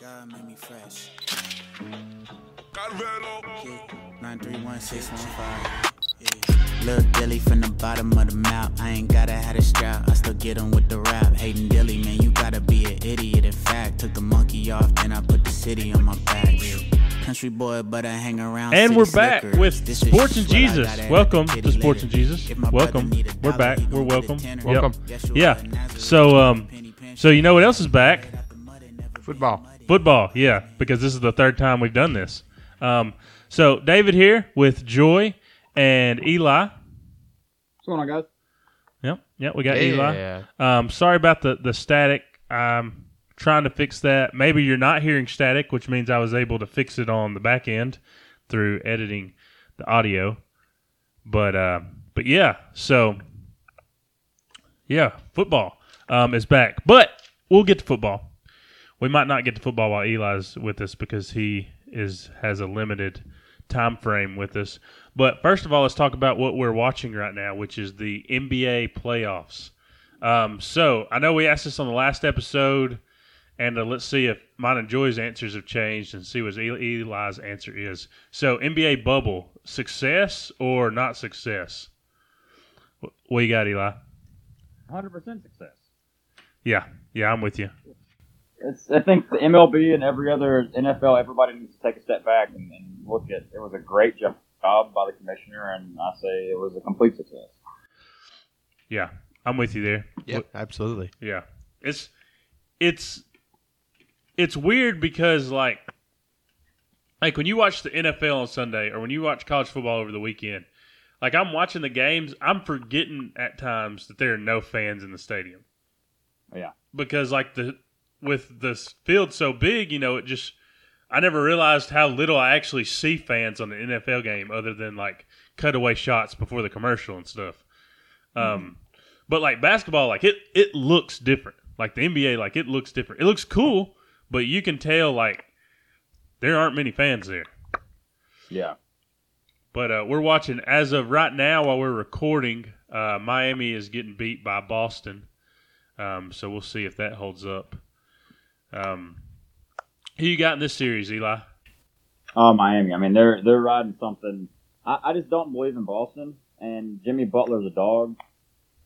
God made me fresh. Yeah, 931 yeah. Lil Dilly from the bottom of the map. I ain't gotta have a strap. I still get 'em with the rap. Hating Dilly, man, you gotta be an idiot. In fact, took the monkey off, then I put the city on my back. Country boy, but I hang around. And we're back slickers. with This Sports and Jesus. Welcome to kitty Sports and. Jesus. If my brother Welcome. need We're back. We're gon' get a welcome. Welcome. Yes, you Yeah. So, um. So you know what else is back? Football. Football. Yeah, because this is the third time we've done this. Um, so David here with Joy and Eli. What's going on, guys? Yep. Yep. We got Yeah. Eli. Um, sorry about the the static. I'm trying to fix that. Maybe you're not hearing static, which means I was able to fix it on the back end through editing the audio. But uh, but yeah, so yeah, football um, is back. But we'll get to football. We might not get to football while Eli's with us because he is has a limited time frame with us. But first of all, let's talk about what we're watching right now, which is the NBA playoffs. Um, so I know we asked this on the last episode, and uh, let's see if mine and Joy's answers have changed and see what Eli's answer is. So NBA bubble success or not success? Wh- What you got, Eli? 100% success. Yeah, yeah, I'm with you. It's, I think the MLB and every other NFL, everybody needs to take a step back and, and look at it was a great job by the commissioner, and I say it was a complete success. Yeah, I'm with you there. Yeah, absolutely. Yeah. It's it's it's weird because like like when you watch the NFL on Sunday or when you watch college football over the weekend, like I'm watching the games, I'm forgetting at times that there are no fans in the stadium. Yeah. Because like the with the field so big, you know, it just I never realized how little I actually see fans on the NFL game other than like cutaway shots before the commercial and stuff. Um but like basketball, like it it looks different. Like the NBA, like it looks different. It looks cool, but you can tell like there aren't many fans there. Yeah. But uh, we're watching as of right now while we're recording. Uh, Miami is getting beat by Boston, um, so we'll see if that holds up. Um, who you got in this series, Eli? Oh, Miami. I mean, they're they're riding something. I, I just don't believe in Boston, and Jimmy Butler's a dog,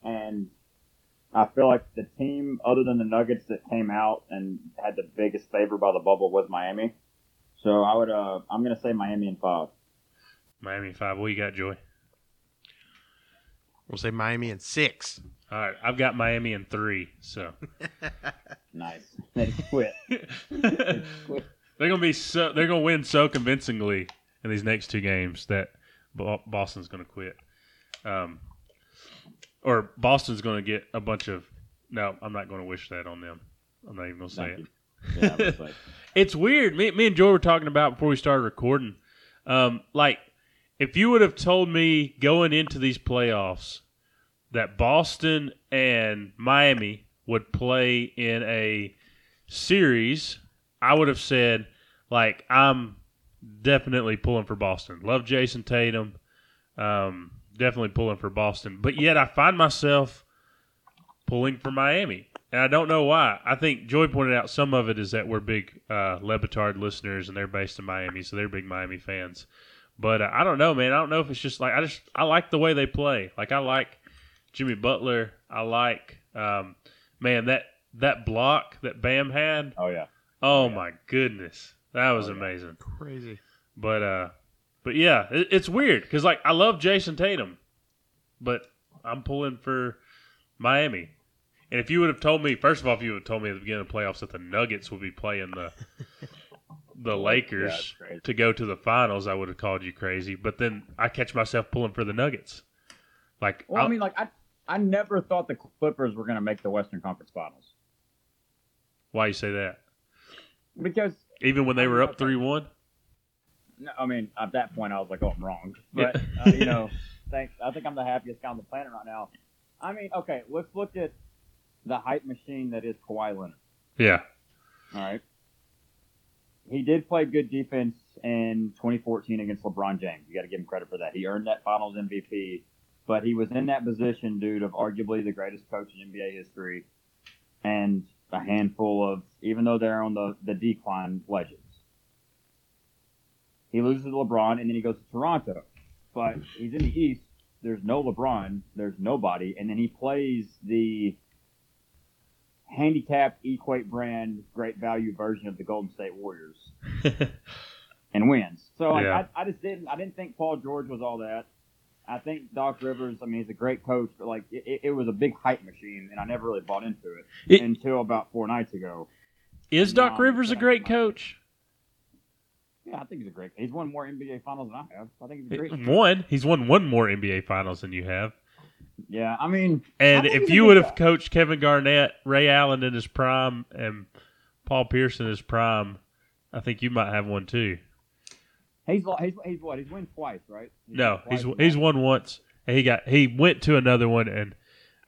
and I feel like the team, other than the Nuggets that came out and had the biggest favor by the bubble, was Miami. So I would, uh, I'm gonna say Miami in five. Miami five. What you got, Joy? We'll say Miami in six. All right, I've got Miami in three. So Nice. They quit. they're gonna be so they're gonna win so convincingly in these next two games that Boston's gonna quit, um, or Boston's gonna get a bunch of. No, I'm not gonna wish that on them. I'm not even gonna say Thank it. Yeah, like, It's weird. Me, me and Joy were talking about before we started recording. Um, like, if you would have told me going into these playoffs that Boston and Miami would play in a series, I would have said, like, I'm definitely pulling for Boston. Love Jayson Tatum. Um, definitely pulling for Boston. But yet I find myself pulling for Miami. And I don't know why. I think Joy pointed out some of it is that we're big uh, Le Batard listeners and they're based in Miami, so they're big Miami fans. But uh, I don't know, man. I don't know if it's just like I just I like the way they play. Like I like Jimmy Butler. I like um, man that that block that Bam had. oh yeah. Oh yeah. my goodness, that was Oh, yeah. amazing. Crazy. But uh, but yeah, it, it's weird because like I love Jayson Tatum, but I'm pulling for Miami. And if you would have told me, first of all, if you would have told me at the beginning of the playoffs that the Nuggets would be playing the the Lakers crazy. to go to the finals, I would have called you crazy. But then I catch myself pulling for the Nuggets. Like, Well, I I'll- mean, like I, I never thought the Clippers were gonna make the Western Conference Finals why you say that? because Even when they were up three one. No, I mean, at that point, I was like, "Oh, I'm wrong." But uh, you know, thanks. I think I'm the happiest guy on the planet right now. I mean, okay, let's look at the hype machine that is Kawhi Leonard. Yeah, All right, he did play good defense in 2014 against LeBron James. You got to give him credit for that. He earned that Finals MVP, but he was in that position due to arguably the greatest coach in NBA history. And a handful of, even though they're on the, the decline, legends. He loses to LeBron, and then he goes to Toronto. But he's in the East. There's no LeBron. There's nobody. And then he plays the handicapped Equate brand great value version of the Golden State Warriors and wins. So like, Yeah. I, I just didn't I didn't think Paul George was all that. I think Doc Rivers. I mean, he's a great coach, but like it, it- was a big hype machine, and I never really bought into it, It- until about four nights ago. Is Doc Rivers a great coach? Yeah, I think he's a great. He's won more NBA finals than I have. I think he's a great. One, he's won one more NBA Finals than you have. Yeah, I mean, And I if you would have coached Kevin Garnett, Ray Allen in his prime, and Paul Pierce in his prime, I think you might have one too. He's he's he's what? He's won twice, right? He's No, won he's twice. he's won once. And he got he went to another one, and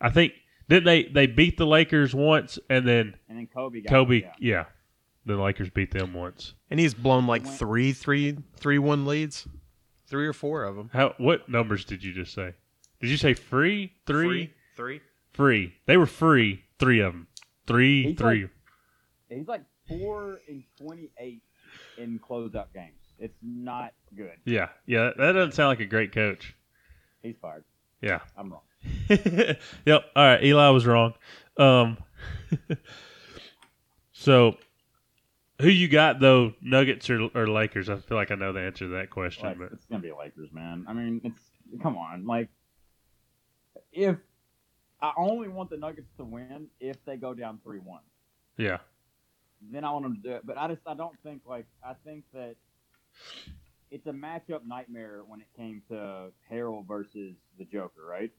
I think didn't they they beat the Lakers once, and then and then Kobe. Got Kobe, Yeah. yeah, the Lakers beat them once. And he's blown like Went- three, three, three, one leads, three or four of them. How what numbers did you just say? Did you say free three three. free? They were free three of them. Three He's three. like- He's like four and twenty-eight in closeout games. It's not good. yeah, yeah. That doesn't sound like a great coach. He's fired. Yeah. I'm wrong. yep. All right. Eli was wrong. Um, so, who you got though? Nuggets or, or Lakers? I feel like I know the answer to that question, Like, but it's gonna be Lakers, man. I mean, it's come on. Like, if I only want the Nuggets to win if they go down three-one, yeah, then I want them to do it. But I just I don't think like I think that it's a matchup nightmare when it came to Harrell versus the Joker, right?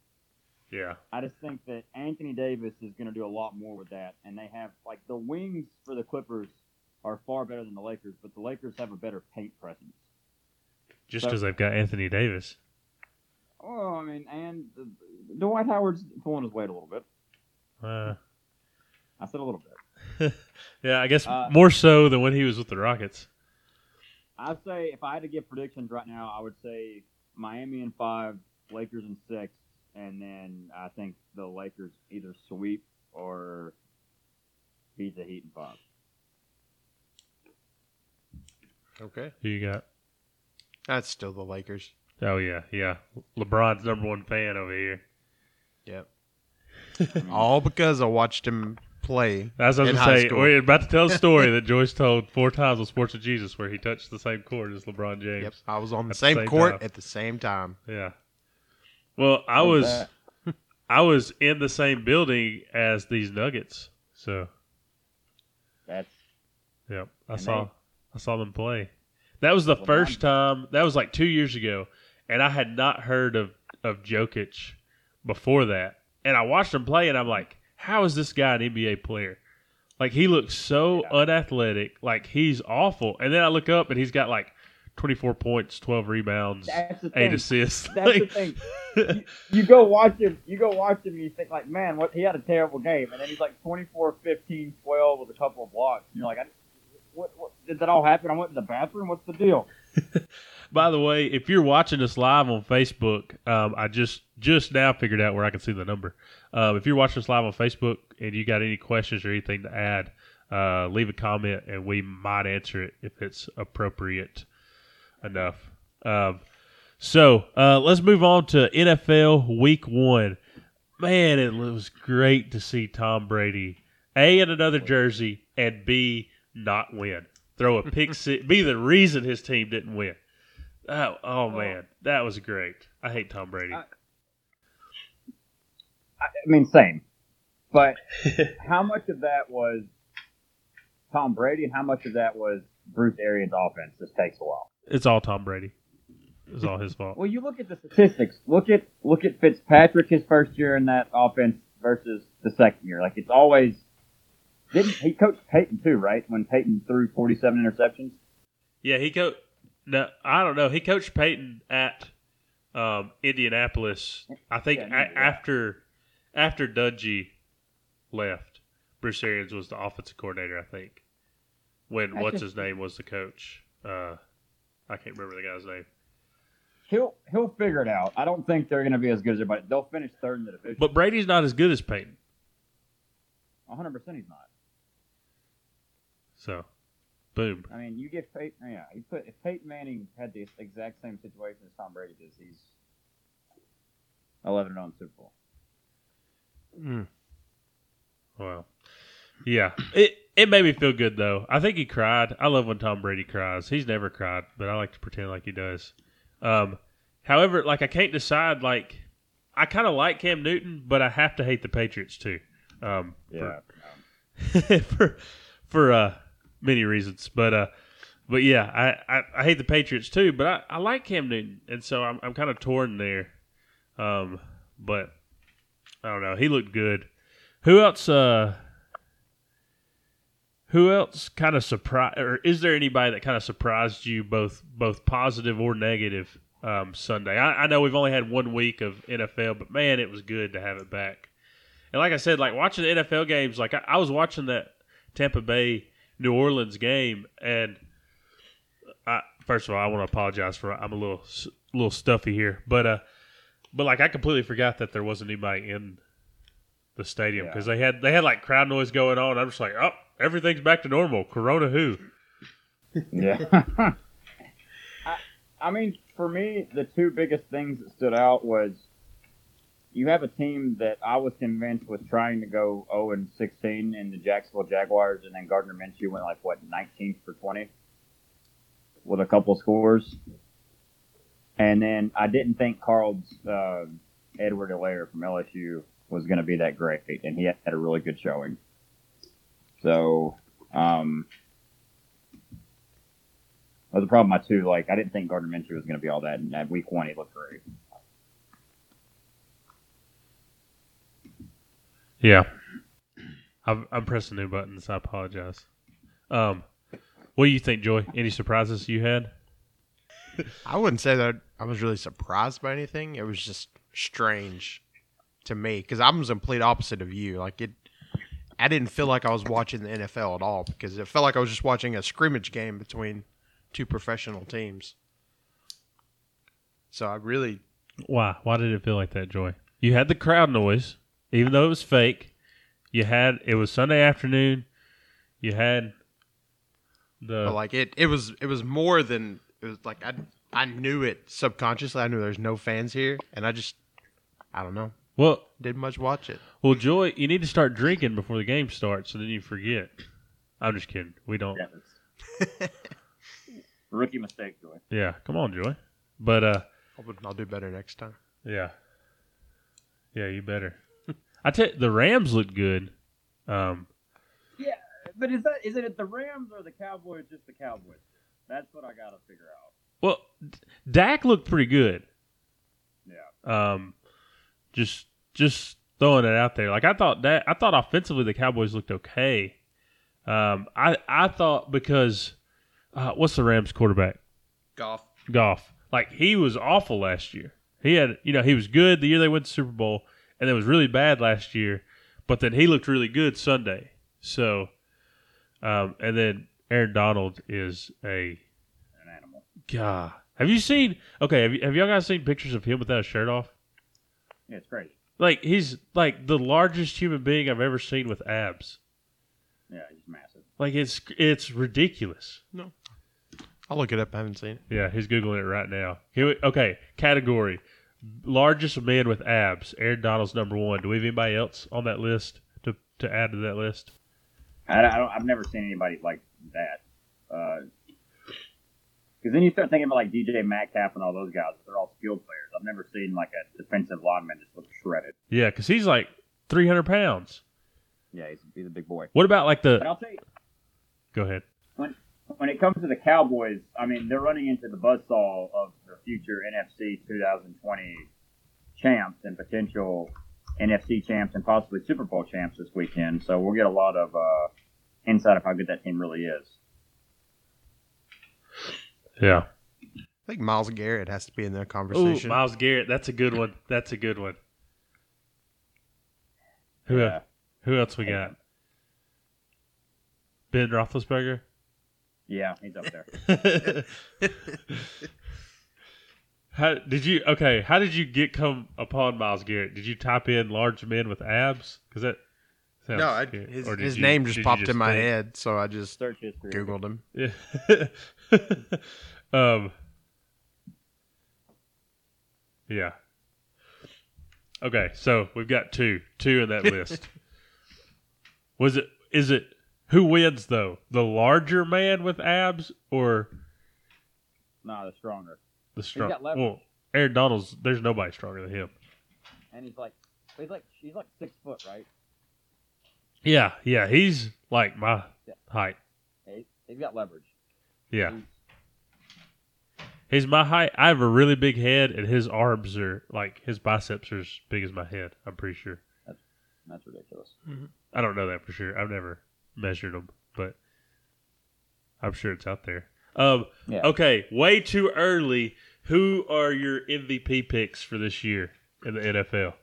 yeah, I just think that Anthony Davis is going to do a lot more with that, and they have like the wings for the Clippers are far better than the Lakers, but the Lakers have a better paint presence. just So- because they've got Anthony Davis. Oh, I mean, and uh, Dwight Howard's pulling his weight a little bit. Uh, I said a little bit. yeah, I guess Uh, more so than when he was with the Rockets. I'd say if I had to give predictions right now, I would say Miami in five, Lakers in six, and then I think the Lakers either sweep or beat the Heat in five. Okay. Who you got? That's still the Lakers. Oh yeah, yeah. LeBron's number one fan over here. Yep. All because I watched him play. As I was in gonna high say, school. we're about to tell a story that Joyce told four times on Sports of Jesus, where he touched the same court as LeBron James. Yep. I was on the At the same, same court time. at the same time. Yeah. Well, I What's was that? I was in the same building as these Nuggets, so That's yep, I And saw they- I saw them play. That was the LeBron- first time. That was like two years ago, and I had not heard of of Jokic before that. And I watched him play, and I'm like, how is this guy an NBA player? Like he looks so Yeah. unathletic, like he's awful. And then I look up, and he's got like 24 points, 12 rebounds, eight assists. That's the thing. You, you go watch him. You go watch him. and You think like, man, what he had a terrible game, and then he's like 24, 15, 12 with a couple of blocks. And you're like, I, what, what did that all happen? I went to the bathroom. What's the deal? By the way, if you're watching us live on Facebook, um, I just just now figured out where I can see the number. Um, if you're watching us live on Facebook and you got any questions or anything to add, uh, leave a comment and we might answer it if it's appropriate enough. Um, so uh, let's move on to NFL Week One. Man, it was great to see Tom Brady a in another jersey and b not win. Throw a pick six, be the reason his team didn't win. Oh, oh, oh man, that was great. I hate Tom Brady. I- I, mean, same. But how much of that was Tom Brady, and how much of that was Bruce Arians' offense? This takes a while. It's all Tom Brady. It's all his fault. Well, you look at the statistics. Look at look at Fitzpatrick his first year in that offense versus the second year. Like it's always didn't he coach Peyton too, right? When Peyton threw forty seven interceptions. Yeah, he coached. No, I don't know. He coached Peyton at um, Indianapolis. I think Yeah, a- after after Dungy left, Bruce Arians was the offensive coordinator. I think when That's what's his name was the coach. Uh, I can't remember the guy's name. He'll he'll figure it out. I don't think they're going to be as good as everybody. They'll finish third in the division. But Brady's not as good as Peyton. One hundred percent, he's not. So, boom. I mean, you get Peyton. Yeah, you put if Peyton Manning had the exact same situation as Tom Brady does, he's eleven and on Super Bowl. Mm. Well, yeah. It it made me feel good though. I think he cried. I love when Tom Brady cries. He's never cried, but I like to pretend like he does. Um, however, like I can't decide. Like I kind of like Cam Newton, but I have to hate the Patriots too. Um, Yeah. for for, for uh, many reasons, but uh, but yeah, I, I, I hate the Patriots too. But I, I like Cam Newton, and so I'm I'm kind of torn there. Um, but I don't know. He looked good. Who else? Uh, who else kind of surprised, or is there anybody that kind of surprised you, both both positive or negative, um, Sunday? I, I know we've only had one week of NFL, but man, it was good to have it back. And like I said, like watching the NFL games, like I, I was watching that Tampa Bay New Orleans game, and I, first of all, I want to apologize for I'm a little s- little stuffy here, but uh, but like I completely forgot that there wasn't anybody in the stadium Yeah. because they had they had like crowd noise going on. I'm just like, oh, everything's back to normal. Corona who? Yeah. I, I mean, for me, the two biggest things that stood out was you have a team that I was convinced was trying to go 0 and 16 in the Jacksonville Jaguars, and then Gardner Minshew went like what 19th for 20 with a couple scores. And then I didn't think Carl's uh, Edward Helaire from LSU was going to be that great, and he had a really good showing. So, um, that was the problem. I too like I didn't think Gardner Minshew was going to be all that, and at week one he looked great. Yeah, I'm, I'm pressing new buttons. I apologize. Um, what do you think, Joy? Any surprises you had? I wouldn't say that I was really surprised by anything. It was just strange to me because I'm the complete opposite of you. Like it, I didn't feel like I was watching the NFL at all because it felt like I was just watching a scrimmage game between two professional teams. So I really, Why? Why did it feel like that, Joy? You had the crowd noise, even though it was fake. You had it was Sunday afternoon. You had the but like it, it was, it was more than it was like I, I knew it subconsciously. I knew there's no fans here, and I just, I don't know, well, didn't much watch it. well, Joy. You need to start drinking before the game starts, so then you forget. I'm just kidding. We don't. Yeah, that's rookie mistake, Joy. Yeah, come on, Joy. But uh, I'll, I'll do better next time. yeah, yeah, you better. I tell you, the Rams look good. Um, Yeah, but is that is it the Rams or the Cowboys? Just the Cowboys? That's what I got to figure out. well, D- Dak looked pretty good. Yeah, Um, just just throwing it out there. Like I thought that I thought offensively the Cowboys looked okay. Um, I I thought because uh, what's the Rams quarterback Golf. Goff? Like he was awful last year. He had you know he was good the year they went to Super Bowl, and it was really bad last year. But then he looked really good Sunday. So, um, and then Aaron Donald is a an animal. God. Have you seen? Okay, have, you, have y'all guys seen pictures of him without a shirt off? Yeah, it's crazy. Like he's like the largest human being I've ever seen with abs. Yeah, he's massive. Like it's it's ridiculous. No, I'll look it up. I haven't seen it. Yeah, he's googling it right now. Here, we, okay, category: largest man with abs. Aaron Donald's number one. Do we have anybody else on that list to to add to that list? I, I don't. I've never seen anybody like that. Uh, because then you start thinking about like DJ Metcalf and all those guys. They're all skilled players. I've never seen like a defensive lineman just look shredded. Yeah, because he's like three hundred pounds. Yeah, he's, he's a big boy. What about like But the? I'll tell you, Go ahead. When when it comes to the Cowboys, I mean, they're running into the buzzsaw of the future NFC 2020 champs and potential NFC champs and possibly Super Bowl champs this weekend. So we'll get a lot of uh, insight of how good that team really is. Yeah. I think Myles Garrett has to be in that Ooh, conversation. Myles Garrett. That's a good one. That's a good one. Who Yeah. who else we got? Ben Roethlisberger. Yeah, he's up there. How did you? Okay, how did you get come upon Myles Garrett? Did you type in large men with abs? Because that Sounds no, I, his, his you- name just you popped in my think- head, so I just Search history. googled him. Yeah. um. Yeah. Okay, so we've got two, two in that list. Was it? Is it? Who wins though? The larger man with abs or Nah, the stronger. the strong? got leverage. Well, Aaron Donald's. There's nobody stronger than him. And he's like, he's like, he's like six foot, right? Yeah, yeah. He's like my Yeah. height. He, he's got leverage. Yeah. He's- He's my height. I have a really big head, and his arms are like his biceps are as big as my head. I'm pretty sure. That's ridiculous. Mm-hmm. I don't know that for sure. I've never measured them, but I'm sure it's out there. Um, Yeah. Okay, way too early. Who are your MVP picks for this year in the NFL?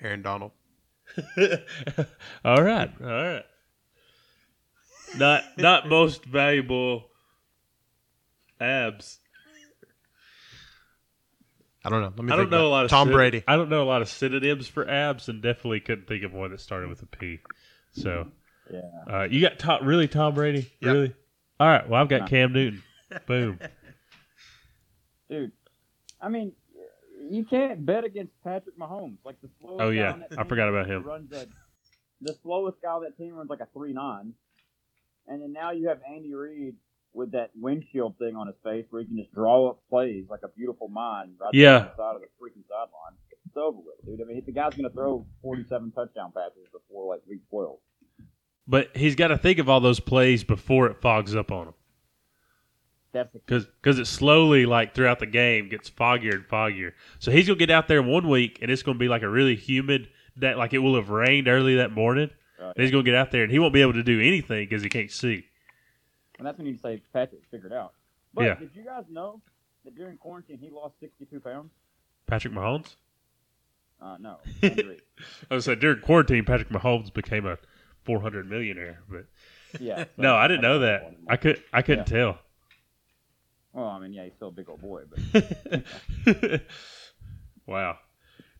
Aaron Donald. all right, all right. Not not most valuable abs. I don't know. Let me I don't know a lot of Tom syn- Brady. I don't know a lot of synonyms for abs, and definitely couldn't think of one that started with a P. So, Yeah. uh, you got Tom, really Tom Brady, Yep. really? All right. Well, I've got. Cam Newton. Boom. Dude, I mean, you can't bet against Patrick Mahomes. Like the slowest. Oh yeah, I forgot about him. Runs a, the slowest guy on that team runs like a three nine, and then now you have Andy Reid with that windshield thing on his face where he can just draw up plays like a beautiful mind right Yeah. on the side of the freaking sideline. It's over with, dude. I mean, the guy's gonna throw forty seven touchdown passes before like week twelve. But he's got to think of all those plays before it fogs up on him, That's the because it slowly, like throughout the game, gets foggier and foggier. So he's gonna get out there in one week, and it's gonna be like a really humid that, like it will have rained early that morning. And he's gonna get out there, and he won't be able to do anything because he can't see. and that's when you say Patrick figured out. But Yeah. did you guys know that during quarantine he lost sixty two pounds? Patrick Mahomes. Uh, no, I was saying during quarantine, Patrick Mahomes became a 400 millionaire. But Yeah. so no, I didn't know that. I could I couldn't tell. Well, I mean, yeah, he's still a big old boy, but wow.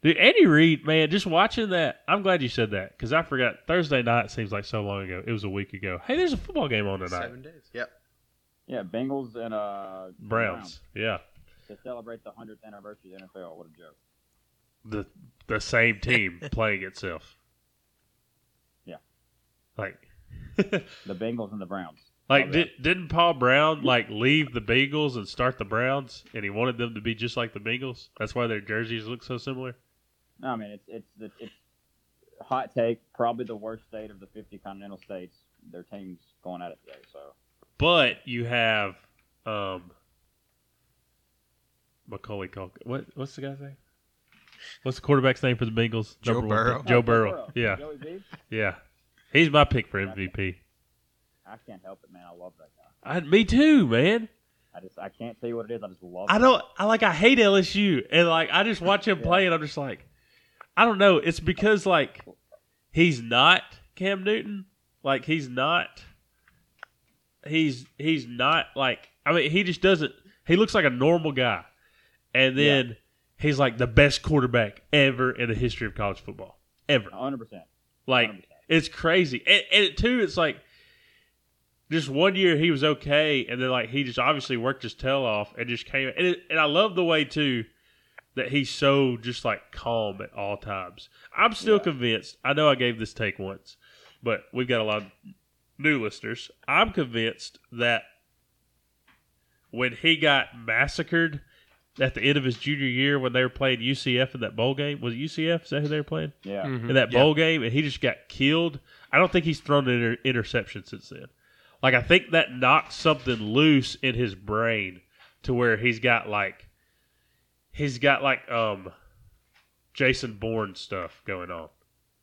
Dude, Andy Reid, man, just watching that. I'm glad you said that because I forgot. Thursday night seems like so long ago. It was a week ago. Hey, there's a football game on tonight. Seven days. Yep. yeah, Bengals and uh Browns. Yeah. to celebrate the hundredth anniversary of the NFL. What a joke! The the same team playing itself. Yeah. Like The Bengals and the Browns. like did, didn't Paul Brown like leave the Bengals and start the Browns and he wanted them to be just like the Bengals? That's why their jerseys look so similar. No, I mean it's it's the it's hot take. Probably the worst state of the fifty continental states. Their teams going at it today. So But you have um Macaulay Culkin. What what's the guy's name? What's the quarterback's name for the Bengals? Joe Number Burrow. pick. Joe Oh, Burrow. Yeah, Joey B. yeah. He's my pick for MVP. I can't help it, man. I love that guy. I, me too, man. I just I can't tell you what it is. I just love. I it. don't. I like. I hate LSU, and like I just watch him Yeah. play, and I'm just like, I don't know. It's because like he's not Cam Newton. Like he's not. He's he's not like. I mean, he just doesn't. He looks like a normal guy, and then he's like the best quarterback ever in the history of college football, ever. hundred percent. Like 100%. it's crazy, and, and it, too, it's like just one year he was okay, and then like he just obviously worked his tail off and just came. And, it, and I love the way too that he's so just like calm at all times. I'm still Yeah. convinced. I know I gave this take once, but we've got a lot of new listeners. I'm convinced that when he got massacred at the end of his junior year when they were playing UCF in that bowl game, was it UCF? Is that who they were playing? Yeah. in that Yeah. bowl game, and he just got killed. I don't think he's thrown an inter- interception since then. Like I think that knocked something loose in his brain to where he's got like he's got like um Jason Bourne stuff going on.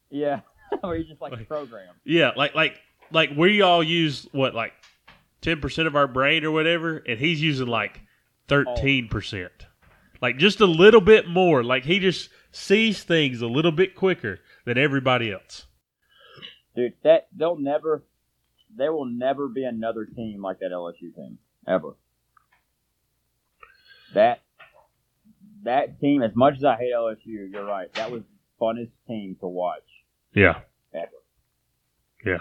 Yeah. Where he's just like, Like- programmed. Yeah, like like like we all use what like ten percent of our brain or whatever, and he's using like thirteen percent. Like just a little bit more. Like he just sees things a little bit quicker than everybody else. Dude, that they'll never, there will never be another team like that LSU team ever. That that team, as much as I hate LSU, you're right. That was the funnest team to watch Yeah. Ever. Yeah.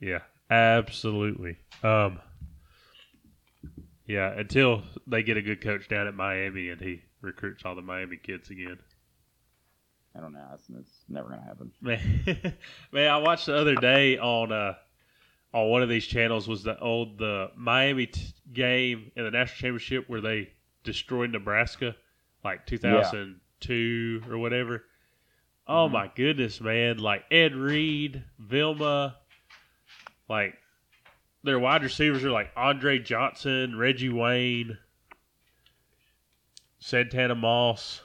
Yeah. Absolutely. Um Yeah, until they get a good coach down at Miami and he recruits all the Miami kids again. I don't know. It's, it's never gonna happen. Man, man, I watched the other day on uh on one of these channels was the old the Miami t- game in the national championship where they destroyed Nebraska, like 2002 or whatever. Oh Mhm. my goodness, man! Like Ed Reed, Vilma, like their wide receivers are like Andre Johnson, Reggie Wayne, Santana Moss.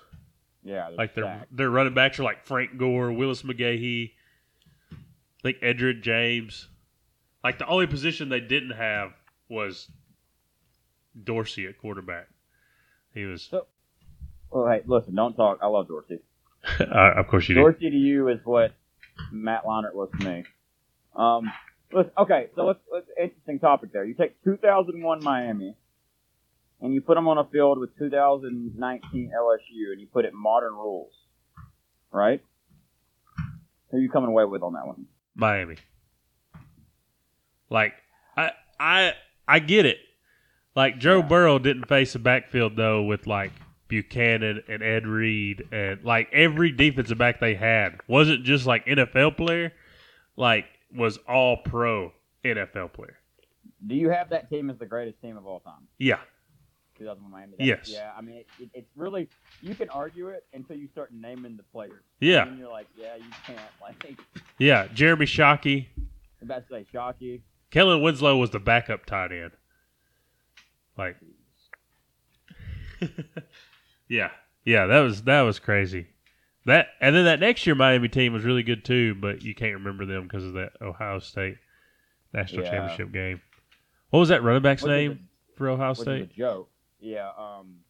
Yeah. Like their stacked. their running backs are like Frank Gore, Willis McGahee, I think Edgerrin James. Like the only position they didn't have was Dorsey at quarterback. He was, Well, hey, listen. Don't talk. I love Dorsey. uh, of course, you do. Dorsey to you is what Matt Leinart was to me. Um, let's, okay, so let's, let's interesting topic there. You take 2001 Miami, and you put them on a field with 2019 LSU, and you put it modern rules, right? Who are you coming away with on that one? Miami. Like I I I get it. Like Joe Yeah. Burrow didn't face a backfield though with like Buchanon and Ed Reed and like every defensive back they had wasn't just like NFL player, like was all pro NFL player. Do you have that team as the greatest team of all time? Yeah. 2001 Miami. Yes. Yeah, I mean, it, it, it's really you can argue it until you start naming the players. Yeah. And you're like, yeah, you can't. Like, Yeah. Jeremy Shockey. I'm about to say Shockey. Kellen Winslow was the backup tight end. Like Yeah. Yeah, that was that was crazy. That and then that next year Miami team was really good too, but you can't remember them because of that Ohio State national Yeah. championship game. What was that running back's was name for Ohio Which is State? a joke. Yeah. Um.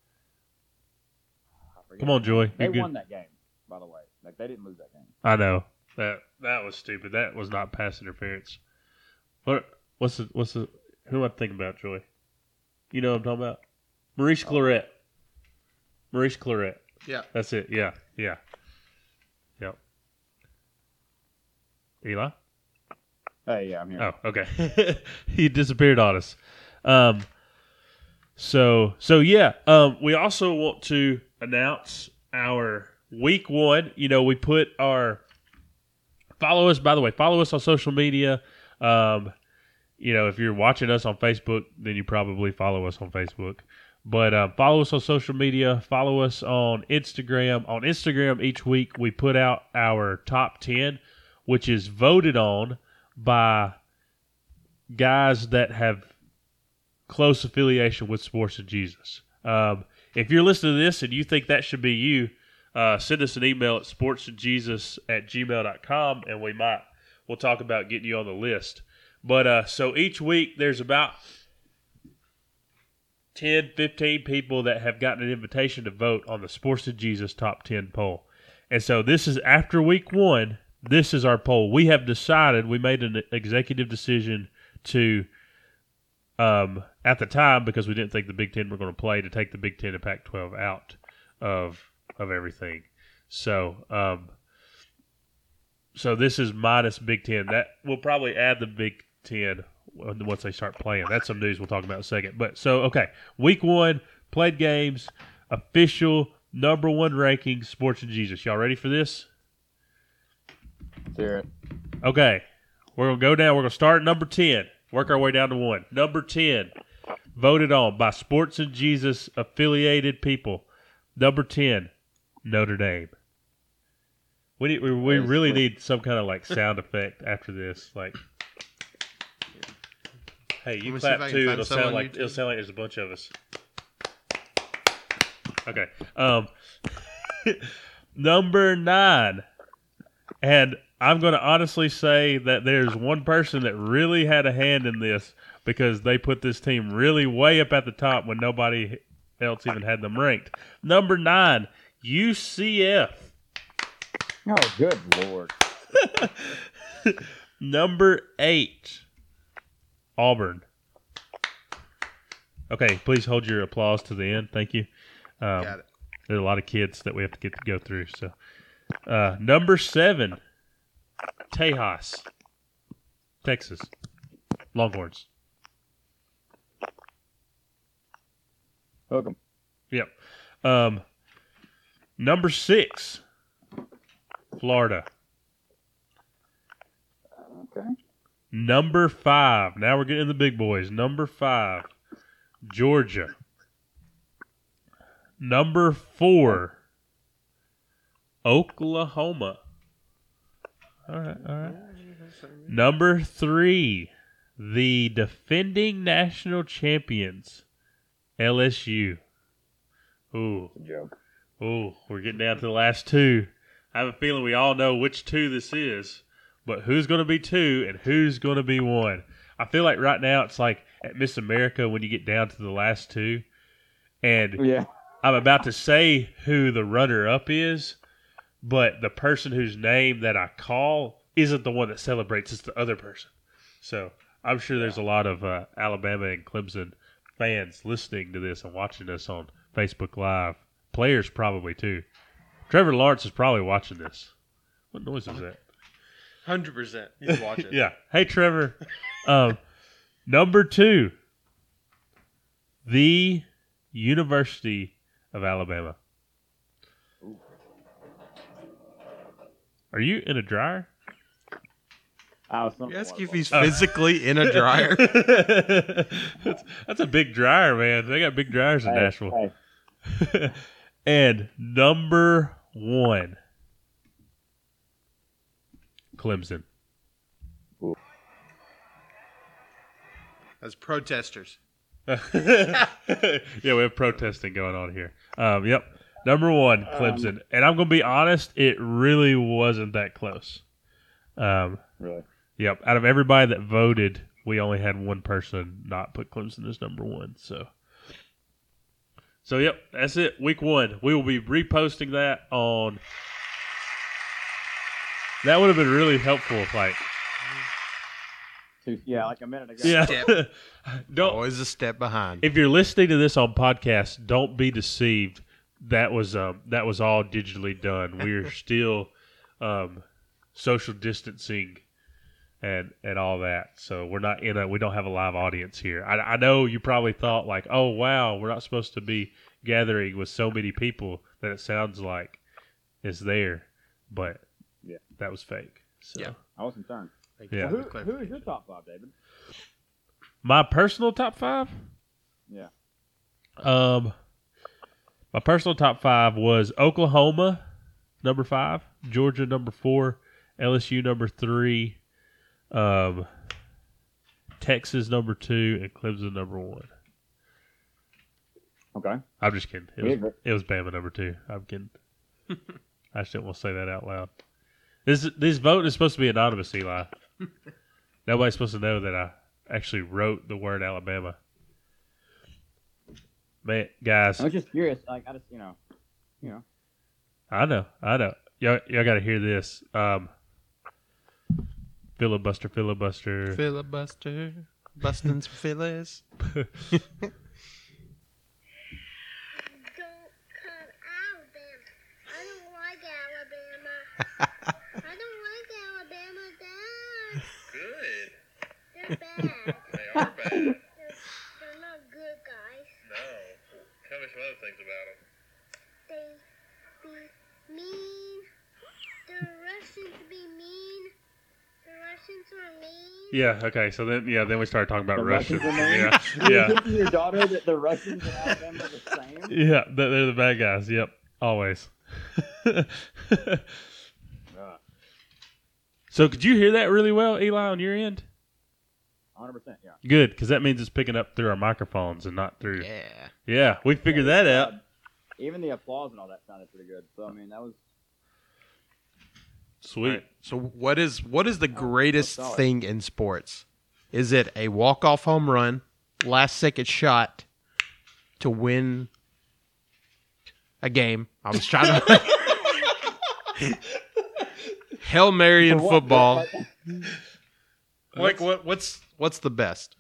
I. Come on, Joy. They You're good. won that game, by the way. Like they didn't lose that game. I know that that was stupid. That was not pass interference. What what's the what's the who am I thinking about, Joy? You know what I'm talking about? Maurice Clarett. Maurice Clarett. Yeah. That's it. Yeah. Yeah. Eli? Hey, yeah, I'm here. Oh, okay. he disappeared on us. Um so so yeah, um we also want to announce our week 1. You know, we put our follow us by the way, follow us on social media. Um you know, if you're watching us on Facebook, then you probably follow us on Facebook. But uh, follow us on social media. Follow us on Instagram. On Instagram, each week we put out our top 10, which is voted on by guys that have close affiliation with Sports and Jesus. Um, if you're listening to this and you think that should be you, uh, send us an email at sportsandjesus at gmail.com and we might, we'll talk about getting you on the list. But uh, so each week there's about 10, 15 people that have gotten an invitation to vote on the Sports and Jesus top 10 poll. And so this is after week one. This is our poll. We have decided, we made an executive decision to, um, at the time, because we didn't think the Big Ten were going to play, to take the Big Ten and Pac 12 out of, of everything. So, um, so this is minus Big Ten. That we'll probably add the Big Ten once they start playing. That's some news we'll talk about in a second. But so okay, week one played games, official number one ranking, Sports and Jesus. Y'all ready for this? Let's hear it. Okay, we're gonna go down. We're gonna start at number ten. Work our way down to one. Number ten, voted on by Sports and Jesus affiliated people. Number ten, Notre Dame. We need, we, we really need some kind of like sound effect after this. Like, hey, you Let me see if clap can too. find It'll some sound like YouTube. it'll sound like there's a bunch of us. Okay. Um, number nine, and I'm going to honestly say that there's one person that really had a hand in this because they put this team really way up at the top when nobody else even had them ranked. Number nine, UCF. Oh, good lord. Number eight, Auburn. Okay, please hold your applause to the end. Thank you. Um, Got it. There's a lot of kids that we have to get to go through. So, uh, number seven, Tejas, Texas, Longhorns. Welcome. Yep. Um, number six, Florida. Okay. Number five. Now we're getting the big boys. Number five, Georgia. Number four, Oklahoma. All right, all right. Number three, the defending national champions, LSU. Ooh, joke. ooh, we're getting down to the last two. I have a feeling we all know which two this is, but who's going to be two and who's going to be one? I feel like right now it's like at Miss America when you get down to the last two, and Yeah. I'm about to say who the runner up is, but the person whose name that I call isn't the one that celebrates, it's the other person. So I'm sure there's a lot of uh, Alabama and Clemson fans listening to this and watching us on Facebook Live. Players probably too. Trevor Lawrence is probably watching this. What noise is that? Hundred percent. He's watching. Yeah. Hey, Trevor. um, number two, the University of Alabama. Are you in a dryer? I was You ask if that. he's physically in a dryer. that's, that's a big dryer, man. They got big dryers in Hey, Nashville. hey, and number one, Clemson. As protesters. yeah, we have protesting going on here. Um, yep. Number one, Clemson. and I'm going to be honest, it really wasn't that close. Um, really. yep. Out of everybody that voted, we only had one person not put Clemson as number one. So, so yep, that's it. Week one. We will be reposting that on. That would have been really helpful if, like, yeah, like a minute ago. yeah. Step. Don't Always a step behind. if you're listening to this on podcast, don't be deceived. That was um, that was all digitally done. We're still um, social distancing and and all that. So we're not in a we don't have a live audience here. I, I know you probably thought like, oh wow, we're not supposed to be gathering with so many people that it sounds like it's there, but Yeah. that was fake. So Yeah. I was concerned. Thank Yeah. for Who, who is your top five, David? my personal top five. Yeah. Um, my personal top five was Oklahoma, number five, Georgia, number four, LSU, number three, um, Texas, number two, and Clemson, number one. Okay. I'm just kidding. It was, it was Bama, number two. I'm kidding. I just didn't want to say that out loud. This this vote is supposed to be anonymous, Eli. Nobody's supposed to know that I actually wrote the word Alabama. Man, guys, I was just curious. Like, I just, you know, you know. I know, I know. Y'all, y'all got to hear this. Um, filibuster, filibuster. Filibuster. Busting some fillies. don't come Alabama. Things about them. They be mean. The Russians be mean. The Russians are mean. Yeah. Okay. So then, yeah, then we started talking about The Russians. Russians are mean? Yeah. You Yeah. think to your daughter that the Russians and Alabama are the same? Yeah. They're they're the bad guys. Yep. Always. so could you hear that really well, Eli, on your end? 100%, yeah. Good, because that means it's picking up through our microphones and not through. Yeah. Yeah, we figured that out. Uh, even the applause and all that sounded pretty good. So, I mean, that was. Sweet. Right. So what is what is the greatest solid. thing in sports? Is it a walk off home run, last second shot to win a game? I was trying to Hail Mary in football. Like what what's what's the best?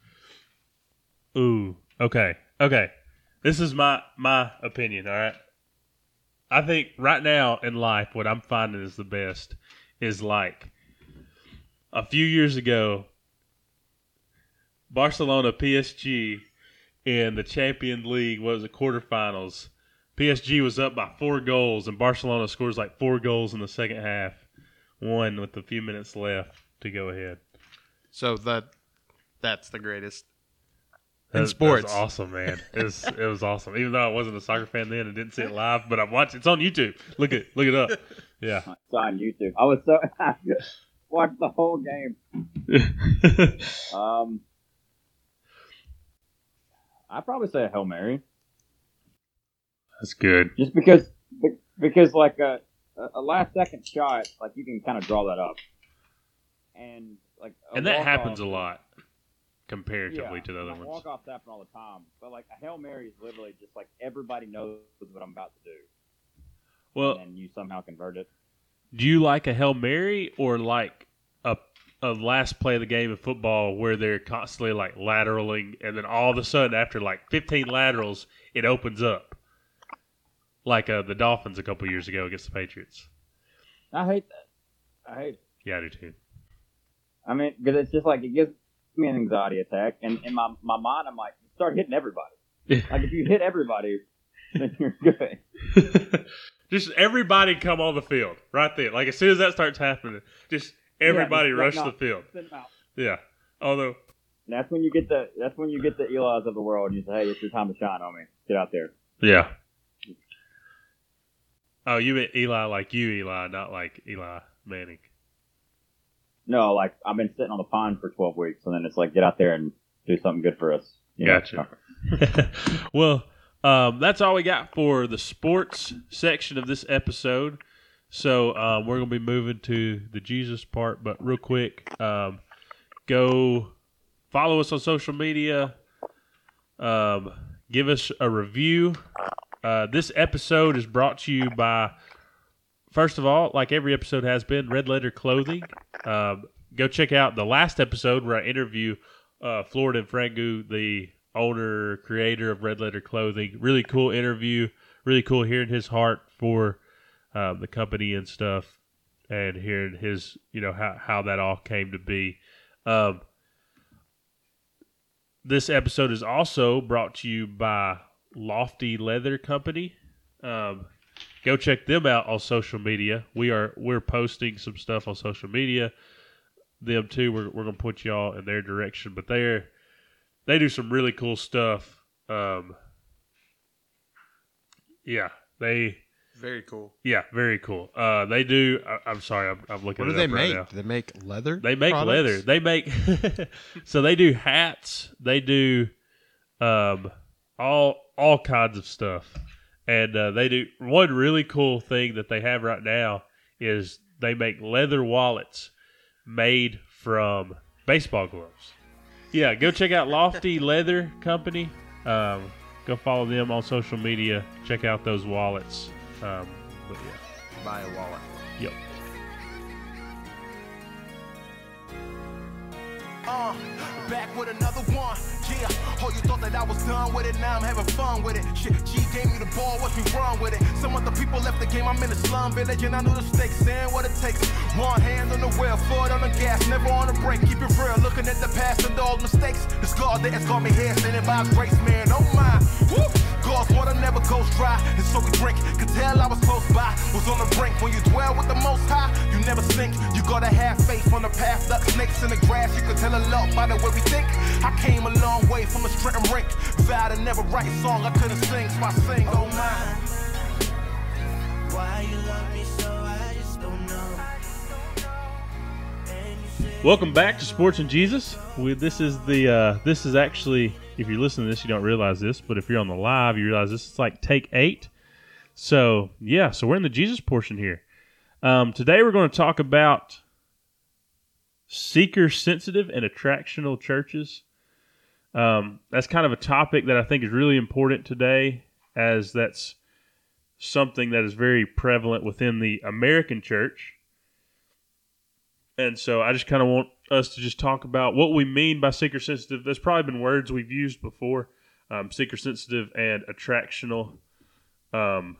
Ooh. Okay. Okay. This is my my opinion. All right. I think right now in life, what I'm finding is the best is like a few years ago, Barcelona PSG in the Champion League was the quarterfinals. PSG was up by four goals, and Barcelona scores like four goals in the second half. One with a few minutes left to go ahead. So that that's the greatest. In was- sports. that was awesome, man. It was it was awesome. Even though I wasn't a soccer fan then and didn't see it live, but I'm watching. It's on YouTube. Look it look it up. Yeah. It's on YouTube. I was so watched the whole game. Um, I'd probably say a hail mary, That's good. just because because like a a last second shot, like you can kind of draw that up, and like And that walk-off- happens a lot comparatively to the other ones. Walk offs happen all the time, but like a hail mary is literally just like everybody knows what I'm about to do, Well, and you somehow convert it. do you like a Hail Mary or like a a last play of the game of football where they're constantly like lateraling and then all of a sudden after like 15 laterals it opens up? Like uh, the Dolphins a couple years ago against the Patriots. I hate that. I hate. It. Yeah, I do too. I mean, because it's just like it gives me an anxiety attack, and in my my mind, I'm like, start hitting everybody. Like if you hit everybody, then you're good. just everybody come on the field right there. Like as soon as that starts happening, just everybody just, rush the field. Send 'em out. Yeah. Although That's when you get the that's when you get the Eli's of the world, and you say, hey, it's your time to shine on me. Get out there. Yeah. Oh, you meant Eli like you, Eli, not like Eli Manning. No, like I've been sitting on the pond for 12 weeks, and then it's like, get out there and do something good for us. You know? Gotcha. well, um, that's all we got for the sports section of this episode. So um, we're to be moving to the Jesus part, but real quick, um, go follow us on social media. Um, give us a review. Uh, this episode is brought to you by, first of all, like every episode has been, Red Letter Clothing. Um, go check out the last episode where I interview uh, Florida and Frangu, the owner creator of Red Letter Clothing. Really cool interview. Really cool hearing his heart for um, the company and stuff, and hearing his you know how how that all came to be. Um, this episode is also brought to you by Lofty Leather Company. Um, go check them out on social media. We are we're posting some stuff on social media. Them too. We're we're gonna put y'all in their direction, but they're they do some really cool stuff. Um, yeah, they Very cool. yeah very cool. Uh, they do. I, I'm sorry, I'm, I'm looking. What do they up right make? now. Do they make leather? They make products? leather. They make so they do hats. They do um all all kinds of stuff, and uh, they do one really cool thing that they have right now is they make leather wallets made from baseball gloves. Yeah, go check out Lofty Leather Company. Um, go follow them on social media. Check out those wallets. Um, but yeah. Buy a wallet. Yep. Uh, back with another one. Yeah, oh, you thought that I was done with it. Now I'm having fun with it. Shit, G gave me the ball, watch me run with it. Some other people left the game. I'm in the slum village, and I know the stakes and what it takes. One hand on the wheel, foot on the gas, never on the brake. Keep it real, looking at the past and all mistakes. The scar that has got me here, standing by grace, man. Oh my, woo. God's water never goes dry, and so we drink. Could tell I was close by, was on the brink. When you dwell with the Most High, you never sink. You gotta have faith on the path, duck snakes in the grass. You can tell a lot by the way we think. I came a long way from a Stratton rink. Vowed to never write a song I couldn't sing, so I sing. Oh my. Why you love me so, Welcome back to Sports and Jesus. We, this is the uh, this is actually if you're listening to this, you don't realize this, but if you're on the live, you realize this is like take eight. So yeah, so we're in the Jesus portion here. Um, today we're going to talk about seeker sensitive and attractional churches. Um, that's kind of a topic that I think is really important today, as that's something that is very prevalent within the American church. And so I just kind of want us to just talk about what we mean by seeker sensitive. There's probably been words we've used before um, seeker sensitive and attractional. Um,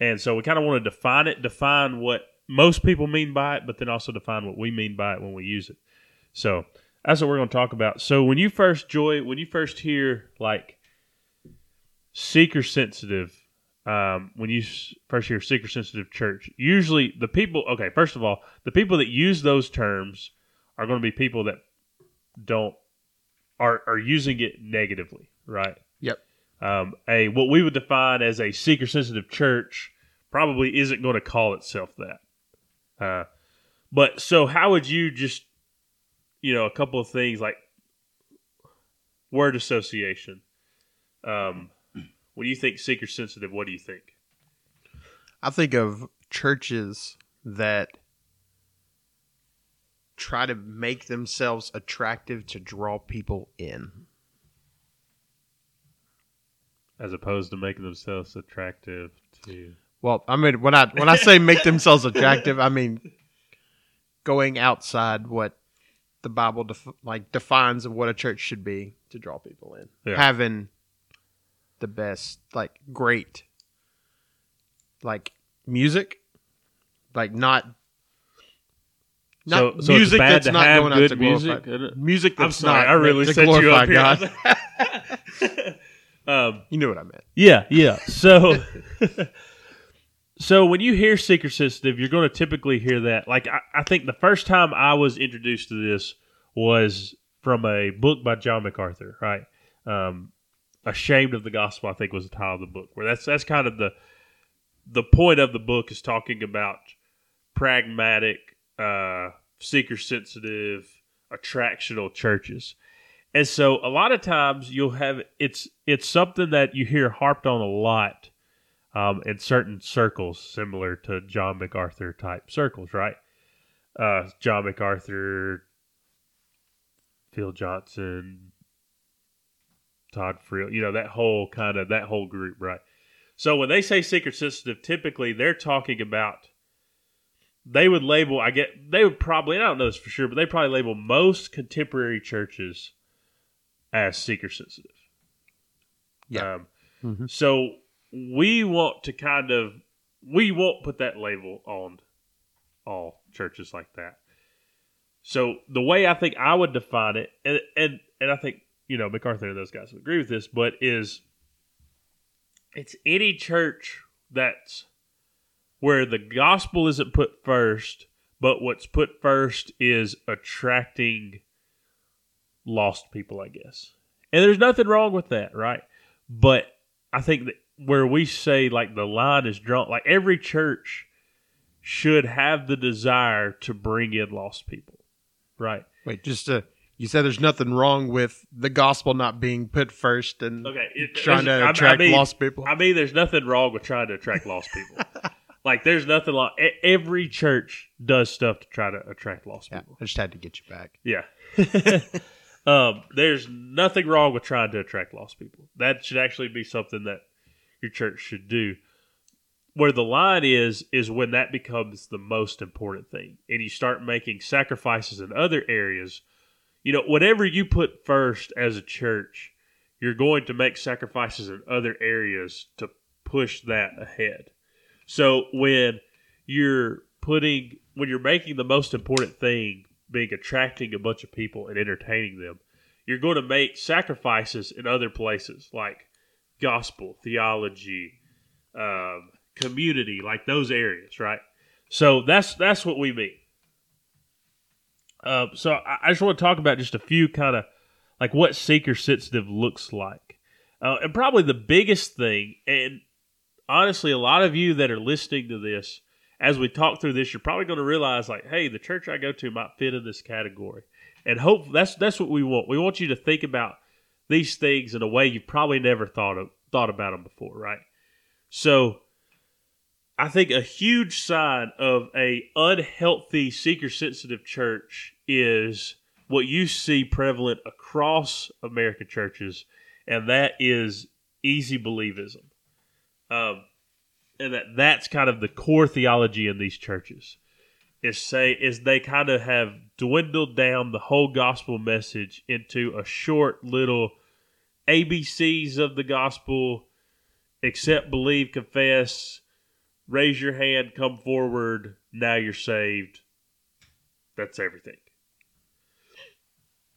and so we kind of want to define it, define what most people mean by it, but then also define what we mean by it when we use it. So that's what we're going to talk about. So when you first joy, when you first hear like seeker sensitive, um, when you first hear seeker sensitive church, usually the people. Okay, first of all, the people that use those terms are going to be people that don't are are using it negatively, right? Yep. Um, a what we would define as a seeker sensitive church probably isn't going to call itself that. Uh, but so how would you just, you know, a couple of things like word association. Um, when you think seeker sensitive, what do you think? I think of churches that try to make themselves attractive to draw people in. As opposed to making themselves attractive to. Well, I mean, when I when I say make themselves attractive, I mean going outside what the Bible def- like defines of what a church should be to draw people in. Yeah. Having the best, like great, like music, like not. Not So- so music that's not going out to music? glorify music. I'm That's sorry, not I really to set you up here. God. um, you know what I meant. Yeah, yeah. So, so when you hear seeker sensitive, you're going to typically hear that. Like, I, I think the first time I was introduced to this was from a book by John MacArthur, right? Um, Ashamed of the Gospel, I think, was the title of the book. Where that's that's kind of the the point of the book is talking about pragmatic, uh, seeker sensitive, attractional churches. And so a lot of times you'll have it's it's something that you hear harped on a lot um, in certain circles, similar to John MacArthur type circles, right? Uh, John MacArthur, Phil Johnson, Todd Friel, you know that whole kind of that whole group, right? So when they say seeker sensitive, typically they're talking about they would label. I get they would probably I don't know this for sure, but they probably label most contemporary churches as seeker sensitive. Yeah. Um, Mhm. So we want to kind of we won't put that label on all churches like that. So the way I think I would define it, and and and I think you know MacArthur and those guys would agree with this, but is it's any church that's where the gospel isn't put first, but what's put first is attracting lost people, I guess. And there's nothing wrong with that, right? But I think that where we say like the line is drawn, like every church should have the desire to bring in lost people, right? Wait, just to you said there's nothing wrong with the gospel not being put first and Okay, it- trying to I- I attract mean- lost people. I mean, there's nothing wrong with trying to attract lost people. like, there's nothing like e- every church does stuff to try to attract lost yeah, people. I just had to get you back. Yeah. um, there's nothing wrong with trying to attract lost people. That should actually be something that your church should do. Where the line is, is when that becomes the most important thing. And you start making sacrifices in other areas. You know, whatever you put first as a church, you're going to make sacrifices in other areas to push that ahead. So when you're putting when you're making the most important thing being attracting a bunch of people and entertaining them, you're going to make sacrifices in other places like gospel, theology, um, community, like those areas, right? So that's that's what we mean. Uh, so I, I just want to talk about just a few kind of like what seeker sensitive looks like, uh, and probably the biggest thing, and honestly, a lot of you that are listening to this, as we talk through this, you're probably going to realize like, hey, the church I go to might fit in this category, and hope that's that's what we want. We want you to think about these things in a way you've probably never thought of thought about them before, right? So I think a huge sign of a unhealthy seeker sensitive church is what you see prevalent across American churches, and that is easy believism. Um, and that that's kind of the core theology in these churches is say is they kind of have dwindled down the whole gospel message into a short little ABCs of the gospel accept, believe, confess, raise your hand, come forward, now you're saved. That's everything.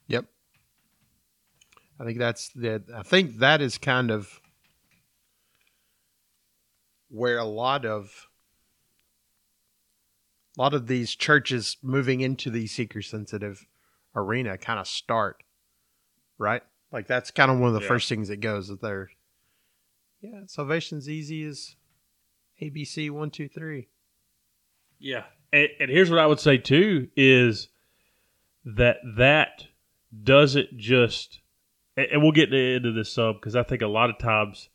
Yep. I think that's the. I think that is kind of where a lot of a lot of these churches moving into the seeker sensitive arena kind of start, right? Like that's kind of one of the Yeah. first things that goes that they're yeah, salvation's easy as ABC one two three. Yeah, and, and here's what I would say too is that that doesn't just, and, and we'll get into this some because I think a lot of times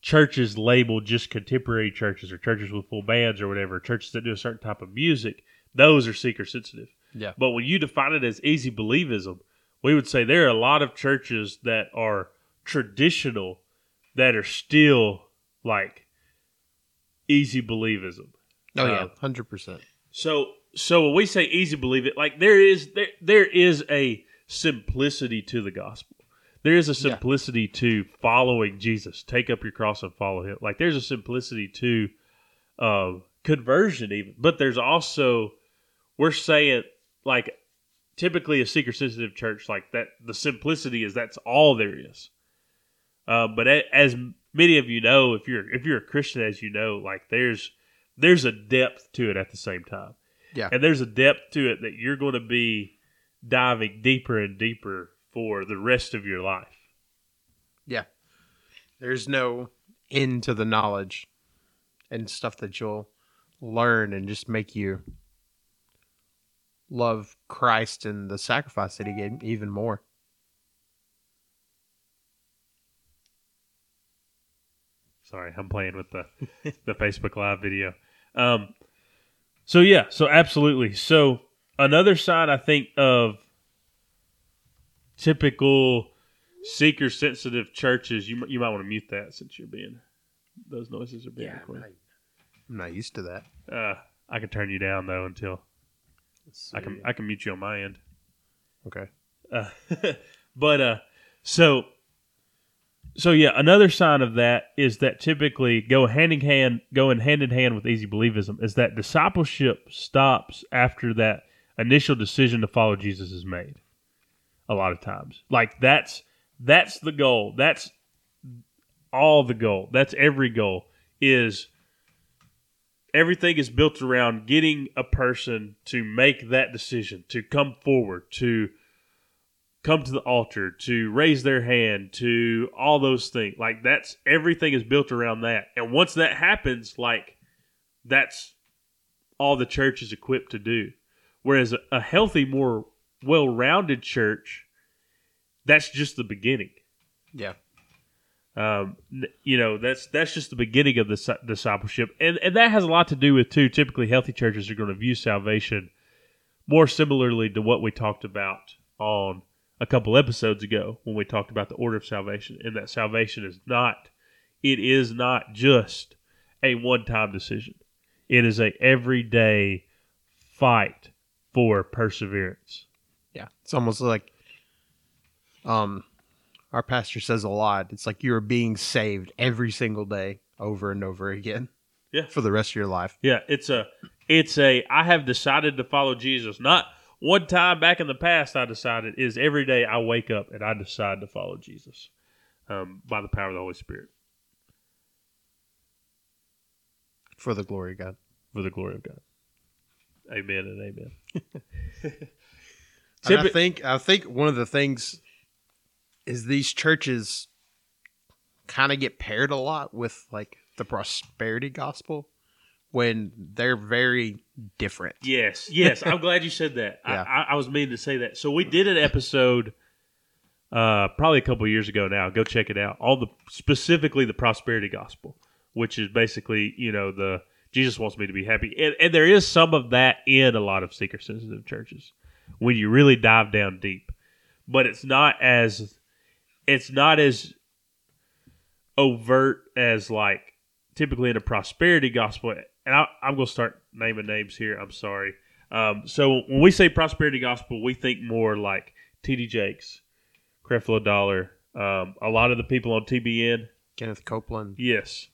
churches label just contemporary churches or churches with full bands or whatever, churches that do a certain type of music, those are seeker sensitive. Yeah. But when you define it as easy believism, we would say there are a lot of churches that are traditional that are still like easy believism. Oh yeah, Uh, hundred percent. So so when we say easy believe it, like there is there there is a simplicity to the gospel. There is a Yeah. simplicity to following Jesus. Take up your cross and follow him. Like there's a simplicity to uh, conversion even. But there's also we're saying like typically a seeker sensitive church like that the simplicity is that's all there is. Uh, but a, as many of you know, if you're if you're a Christian, as you know, like there's there's a depth to it at the same time. Yeah. And there's a depth to it that you're going to be diving deeper and deeper for the rest of your life. Yeah. There's no end to the knowledge and stuff that you'll learn and just make you love Christ and the sacrifice that he gave even more. Sorry, I'm playing with the the Facebook Live video. Um, so yeah, so absolutely. So another side I think of typical seeker sensitive churches. You you might want to mute that since you're being those noises are being I'm not, I'm not used to that. Uh, I can turn you down though until I can see. I can mute you on my end. Okay. Uh, but uh, so so yeah, another sign of that is that typically go hand in hand, going hand in hand with easy believism is that discipleship stops after that initial decision to follow Jesus is made. A lot of times, like that's that's the goal. That's all the goal. That's every goal. Is everything is built around getting a person to make that decision, to come forward, to come to the altar, to raise their hand, to all those things. Like that's everything is built around that. And once that happens, like that's all the church is equipped to do. Whereas a, healthy, more well-rounded church, that's just the beginning. Yeah. Um, you know, that's that's just the beginning of the discipleship, and and that has a lot to do with too. Typically, healthy churches are going to view salvation more similarly to what we talked about on a couple episodes ago when we talked about the order of salvation, and that salvation is not, it is not just a one-time decision. It is a everyday fight for perseverance. Yeah. It's almost like um our pastor says a lot. It's like you're being saved every single day over and over again. Yeah. For the rest of your life. Yeah, it's a it's a I have decided to follow Jesus. Not one time back in the past I decided is every day I wake up and I decide to follow Jesus um, by the power of the Holy Spirit For the glory of God. for the glory of God. Amen and amen. And I think I think one of the things is these churches kind of get paired a lot with like the prosperity gospel when they're very different. Yes, yes. I'm glad you said that. Yeah. I, I, I was meaning to say that. So we did an episode uh, probably a couple years ago now. Go check it out. All the specifically the prosperity gospel, which is basically you know the Jesus wants me to be happy, and, and there is some of that in a lot of seeker sensitive churches when you really dive down deep, but it's not as it's not as overt as like typically in a prosperity gospel. And I, I'm going to start naming names here. I'm sorry. Um, so when we say prosperity gospel, we think more like T.D. Jakes, Creflo Dollar, um, a lot of the people on TBN. Kenneth Copeland. Yes,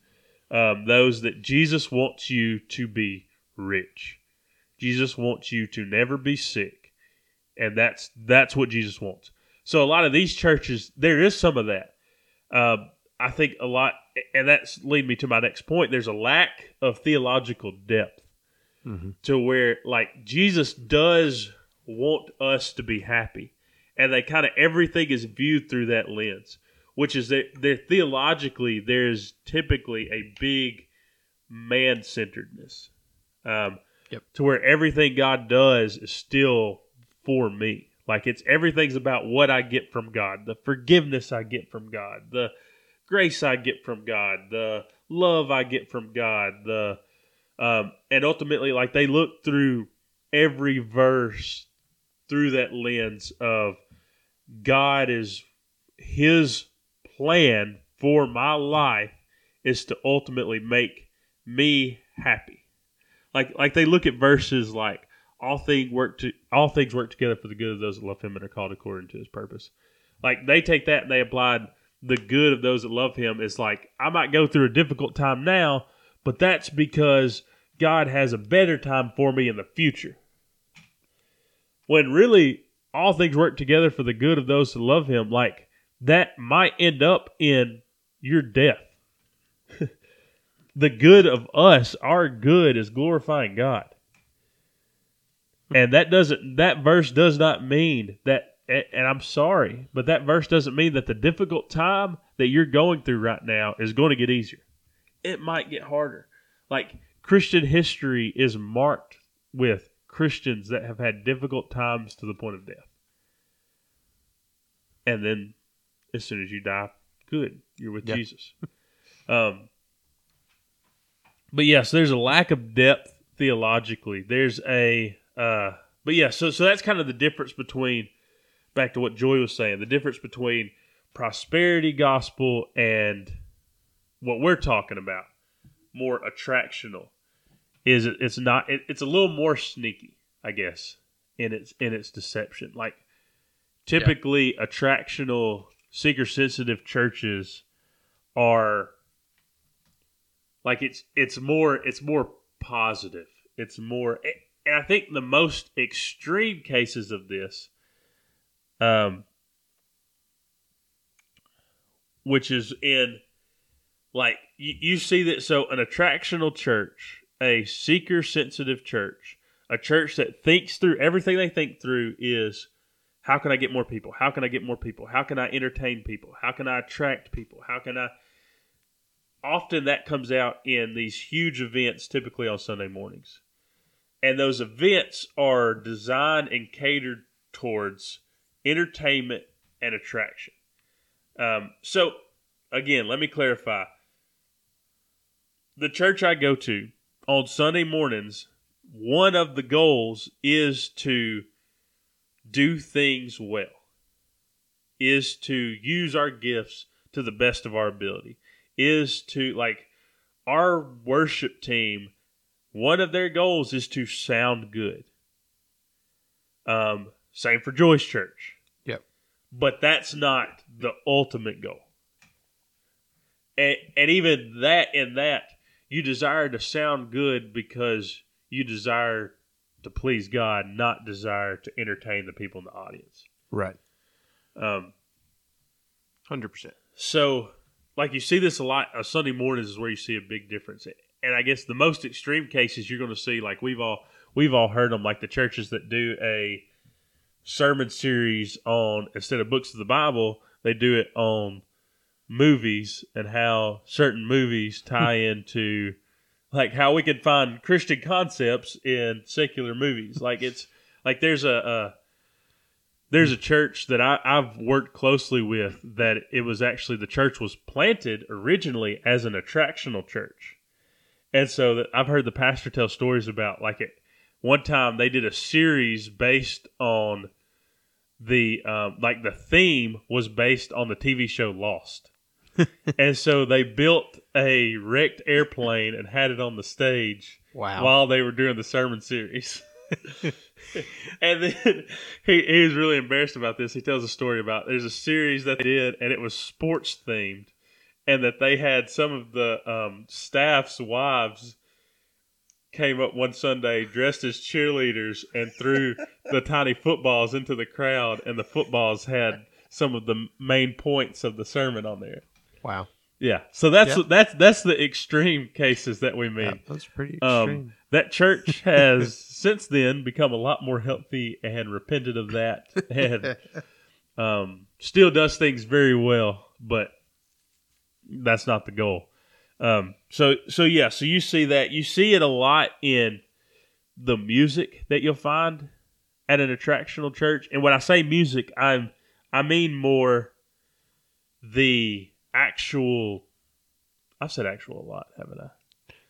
um, those that Jesus wants you to be rich. Jesus wants you to never be sick, and that's that's what Jesus wants. So a lot of these churches, there is some of that. Um, I think a lot, and that's lead me to my next point. There's a lack of theological depth to where, like, Jesus does want us to be happy, and they kind of everything is viewed through that lens, which is that there theologically there's typically a big man centeredness, um, Yep. to where everything God does is still for me. Like it's everything's about what I get from God, the forgiveness I get from God, the grace I get from God, the love I get from God, the um, and ultimately, like they look through every verse through that lens of God is His plan for my life is to ultimately make me happy. Like like they look at verses like all things work to all things work together for the good of those that love Him and are called according to His purpose. Like they take that and they applied the good of those that love Him. It's like I might go through a difficult time now, but that's because God has a better time for me in the future. When really all things work together for the good of those that love Him, like that might end up in your death. the good of us, our good, is glorifying God. And that doesn't that verse does not mean that and I'm sorry, but that verse doesn't mean that the difficult time that you're going through right now is going to get easier. It might get harder. Like Christian history is marked with Christians that have had difficult times to the point of death. And then as soon as you die, good, you're with Yeah. Jesus. Um but yes, there's a lack of depth theologically. There's a uh but yeah, so so that's kind of the difference between back to what Joy was saying, the difference between prosperity gospel and what we're talking about, more attractional, is it, it's not it, it's a little more sneaky, I guess, in its in its deception. Like typically attractional seeker sensitive churches are like it's it's more it's more positive. It's more and I think the most extreme cases of this um, which is in like you, you see that so an attractional church a seeker sensitive church a church that thinks through everything they think through is how can i get more people? How can i get more people? How can i entertain people? How can i attract people? How can i often that comes out in these huge events typically on sunday mornings and those events are designed and catered towards entertainment and attraction. Um, so, again, let me clarify. The church I go to on Sunday mornings, one of the goals is to do things well, is to use our gifts to the best of our ability, is to, like, our worship team, one of their goals is to sound good. Um, same for Joy's Church. Yep. But that's not the ultimate goal. And, and even that, in that, you desire to sound good because you desire to please God, not desire to entertain the people in the audience. Right. Um, Hundred percent. so, like you see this a lot. Uh, Sunday mornings is where you see a big difference, and I guess the most extreme cases you're going to see, like we've all we've all heard them, like the churches that do a sermon series on instead of books of the Bible, they do it on movies and how certain movies tie hmm. into like how we can find Christian concepts in secular movies. Like it's like there's a, a there's a church that I, I've worked closely with that it was actually the church was planted originally as an attractional church. And so that I've heard the pastor tell stories about like it one time they did a series based on the um, like the theme was based on the TV show Lost. and so they built a wrecked airplane and had it on the stage Wow. while they were doing the sermon series. and then he, he was really embarrassed about this. He tells a story about there's a series that they did and it was sports themed. And that they had some of the um, staff's wives came up one Sunday dressed as cheerleaders and threw the tiny footballs into the crowd, and the footballs had some of the main points of the sermon on there. Wow. Yeah, so that's Yeah. that's that's the extreme cases that we mean. Yeah, that's pretty Um, that church has since then become a lot more healthy and repented of that, and um, still does things very well, but that's not the goal. Um, so so yeah, so you see that you see it a lot in the music that you'll find at an attractional church, and when I say music, I'm I mean more the actual. I've said actual a lot, haven't I?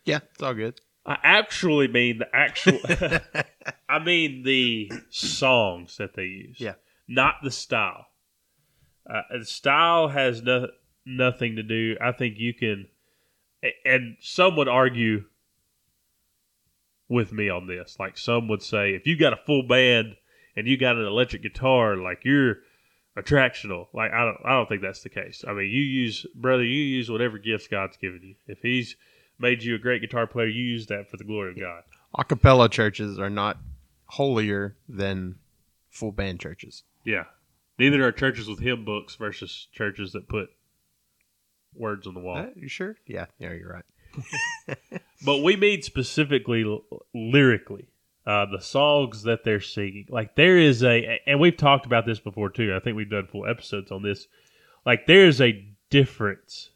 yeah, it's all good. I actually mean the actual. I mean the songs that they use. Yeah. Not the style. Uh, the style has no, nothing to do. I think you can, and some would argue with me on this. Like some would say, if you got a full band and you got an electric guitar, like you're attractional. Like I don't, I don't think that's the case. I mean, you use, brother, you use whatever gifts God's given you. If He's made you a great guitar player, you use that for the glory of God. Acapella churches are not holier than full band churches. Yeah. Neither are churches with hymn books versus churches that put words on the wall. Uh, you sure? Yeah, yeah, you're right. But we mean specifically l- lyrically, uh, the songs that they're singing. Like there is a, and we've talked about this before too. I think we've done full episodes on this. Like there is a difference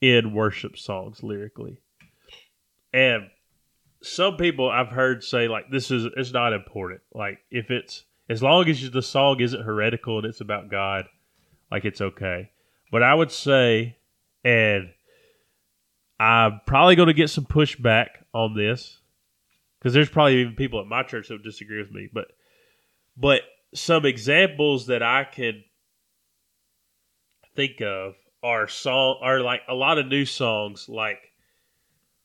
in worship songs lyrically, and some people I've heard say like this is it's not important. Like if it's as long as the song isn't heretical and it's about God, like it's okay. But I would say, and I'm probably going to get some pushback on this because there's probably even people at my church that would disagree with me. But but some examples that I can think of are song are like a lot of new songs, like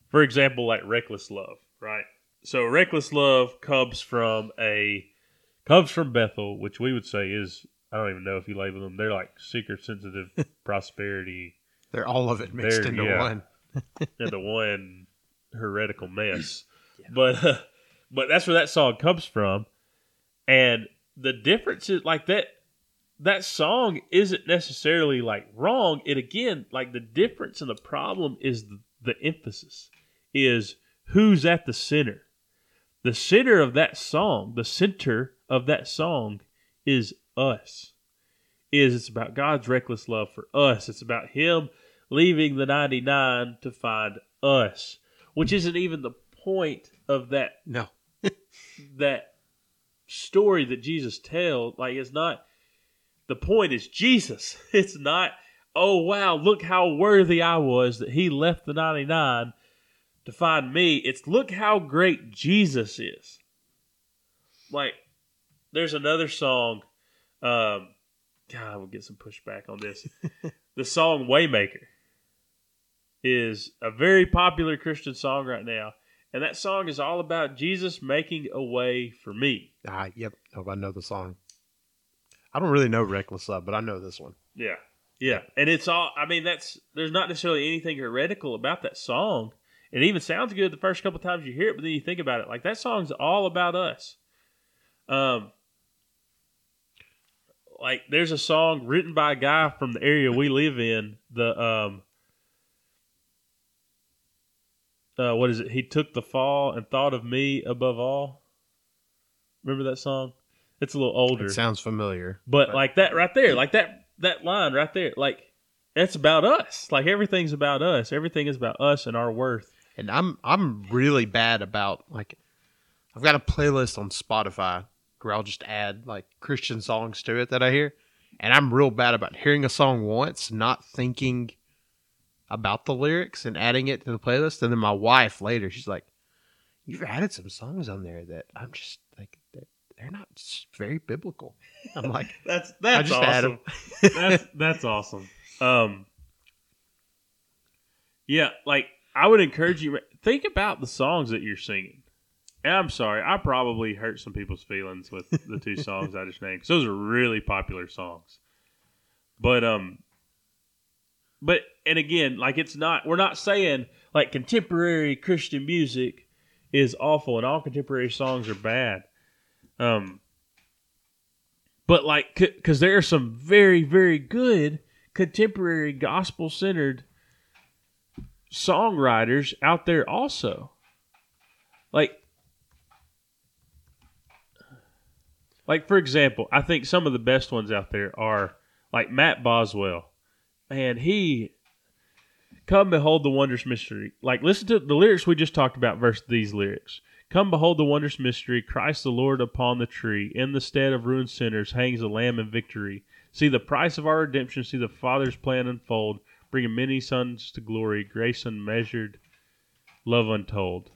for example, like "Reckless Love," right? So "Reckless Love" comes from a comes from Bethel, which we would say is I don't even know if you label them. They're like seeker sensitive prosperity They're all of it mixed There- into yeah. one. one heretical mess. But uh, but that's where that song comes from, and the difference is like that. That song isn't necessarily like wrong. It again, like the difference and the problem is the, the emphasis is who's at the center. The center of that song, the center of that song is us. Is it's about God's reckless love for us. It's about Him leaving the 99 to find us, which isn't even the point of that No. that story that Jesus tells. Like it's not the point is Jesus. It's not oh wow, look how worthy I was that he left the 99 to find me. It's look how great Jesus is. Like there's another song um God, we'll get some pushback on this. the song Waymaker is a very popular Christian song right now. And that song is all about Jesus making a way for me. Ah, yep. No, I know the song. I don't really know Reckless Love, but I know this one. Yeah. Yeah. And it's all, I mean, that's, there's not necessarily anything heretical about that song. It even sounds good the first couple times you hear it, but then you think about it. Like, that song's all about us. Um, like, there's a song written by a guy from the area we live in. The, um, uh, what is it? He took the fall and thought of me above all. Remember that song? It's a little older. It sounds familiar. But like that right there, like that that line right there, like that's about us. Like everything's about us. Everything is about us and our worth. And I'm I'm really bad about like I've got a playlist on Spotify where I'll just add like Christian songs to it that I hear. And I'm real bad about hearing a song once, not thinking about the lyrics and adding it to the playlist. And then my wife later, she's like, You've added some songs on there that I'm just like they're- not very biblical. I'm like, That's that's awesome. that's that's awesome. Um, yeah, like I would encourage you think about the songs that you're singing. And I'm sorry, I probably hurt some people's feelings with the two songs I just named 'cause those are really popular songs. But um, but and again, like it's not. We're not saying like contemporary Christian music is awful and all contemporary songs are bad. Um, but like, because there are some very, very good contemporary gospel centered songwriters out there also. Like, like for example, I think some of the best ones out there are like Matt Boswell. Man, he come behold the wondrous mystery. Like listen to the lyrics we just talked about versus these lyrics. Come behold the wondrous mystery, Christ the Lord upon the tree. In the stead of ruined sinners hangs a lamb in victory. See the price of our redemption, see the Father's plan unfold, bringing many sons to glory, grace unmeasured, love untold.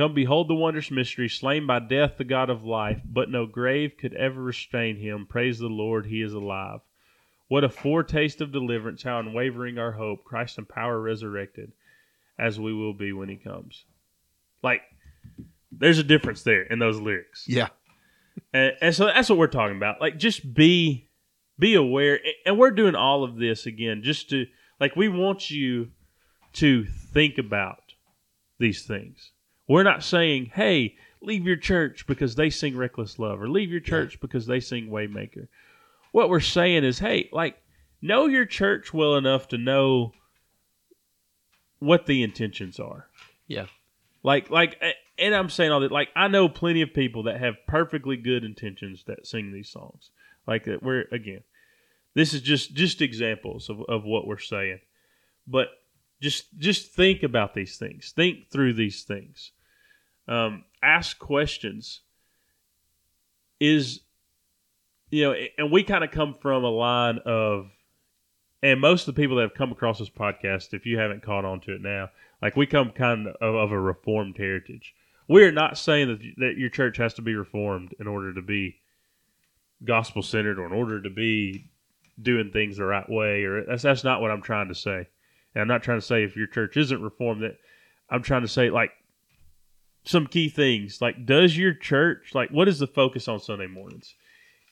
Come behold the wondrous mystery, slain by death, the God of life, but no grave could ever restrain him. Praise the Lord, he is alive. What a foretaste of deliverance, how unwavering our hope, Christ in power resurrected, as we will be when he comes. Like, there's a difference there in those lyrics. Yeah. And, and so that's what we're talking about. Like, just be be aware. And we're doing all of this again just to like we want you to think about these things. We're not saying, "Hey, leave your church because they sing Reckless Love," or "Leave your church because they sing Waymaker." What we're saying is, "Hey, like know your church well enough to know what the intentions are." Yeah. Like, like, and I'm saying all that. Like, I know plenty of people that have perfectly good intentions that sing these songs. Like, that we're again, this is just just examples of, of what we're saying. But just just think about these things. Think through these things. Um, ask questions. Is you know, and we kind of come from a line of, and most of the people that have come across this podcast, if you haven't caught on to it now, like we come kind of of a reformed heritage. We are not saying that that your church has to be reformed in order to be gospel centered or in order to be doing things the right way. Or that's that's not what I'm trying to say. And I'm not trying to say if your church isn't reformed that I'm trying to say like some key things. Like, does your church like what is the focus on Sunday mornings?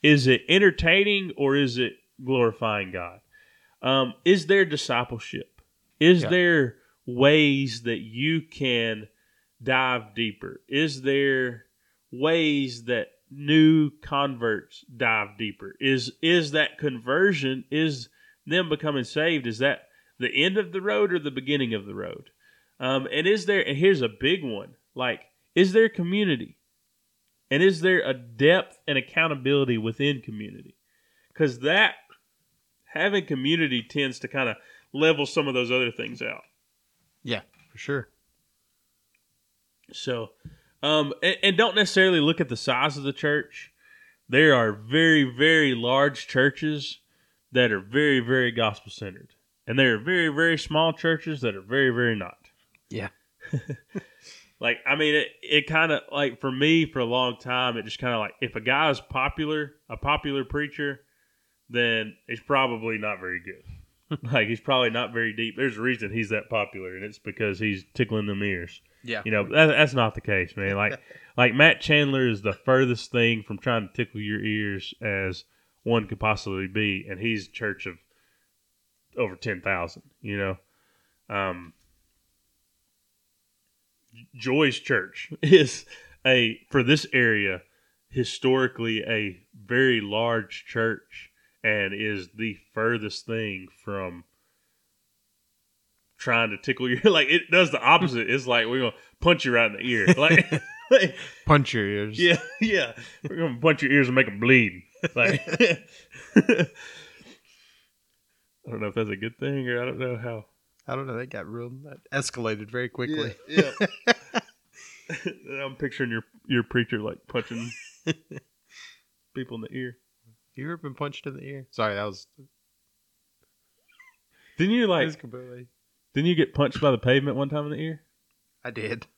Is it entertaining or is it glorifying God? Um, is there discipleship? Is Yeah. there ways that you can dive deeper? Is there ways that new converts dive deeper? Is is that conversion? Is them becoming saved? Is that the end of the road or the beginning of the road? Um, and is there? And here's a big one: like, is there community? And is there a depth and accountability within community? Because that having community tends to kind of level some of those other things out. Yeah, for sure. So, um, and, and don't necessarily look at the size of the church. There are very, very large churches that are very, very gospel centered, and there are very, very small churches that are very, very not. Yeah. Like, I mean, it, it kind of like for me for a long time, it just kind of like if a guy is popular, a popular preacher, then he's probably not very good. like, he's probably not very deep. There's a reason he's that popular, and it's because he's tickling them ears. Yeah. You know, that, that's not the case, man. Like, like Matt Chandler is the furthest thing from trying to tickle your ears as one could possibly be, and he's church of over ten thousand. You know, um, Joy's church is a for this area historically a very large church and is the furthest thing from trying to tickle your like it does the opposite. It's like we're gonna punch you right in the ear. Like, like Punch your ears. yeah, yeah. We're gonna punch your ears and make them bleed. Like, I don't know if that's a good thing or I don't know how. I don't know. They got real that escalated very quickly. Yeah. I'm picturing your your preacher like punching people in the ear. You ever been punched in the ear? Sorry, that was, Didn't you that like? was completely. Didn't you get punched by the pavement one time in the ear? I did.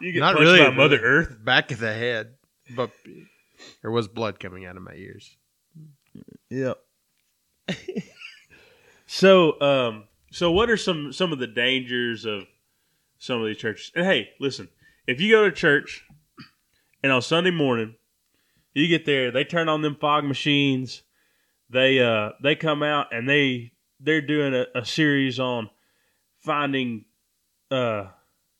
You get Not punched really. by Mother Earth. Back of the head, but there was blood coming out of my ears. Yep. so, um, so what are some some of the dangers of some of these churches? And hey, listen, if you go to church and on Sunday morning you get there, they turn on them fog machines, they uh they come out and they they're doing a, a series on finding uh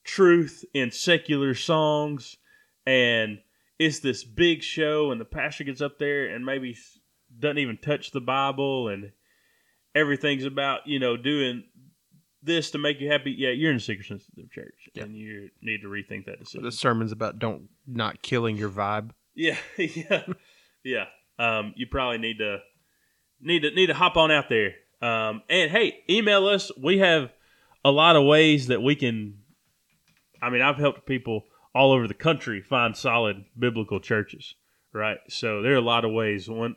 truth in secular songs and it's this big show and the pastor gets up there and maybe doesn't even touch the bible and everything's about you know doing this to make you happy yeah you're in a seeker sensitive church Yeah. and you need to rethink that decision The sermon's about don't not killing your vibe. yeah, yeah, yeah. Um, you probably need to need to need to hop on out there. Um, and hey, email us. We have a lot of ways that we can. I mean, I've helped people all over the country find solid biblical churches. Right, so there are a lot of ways. One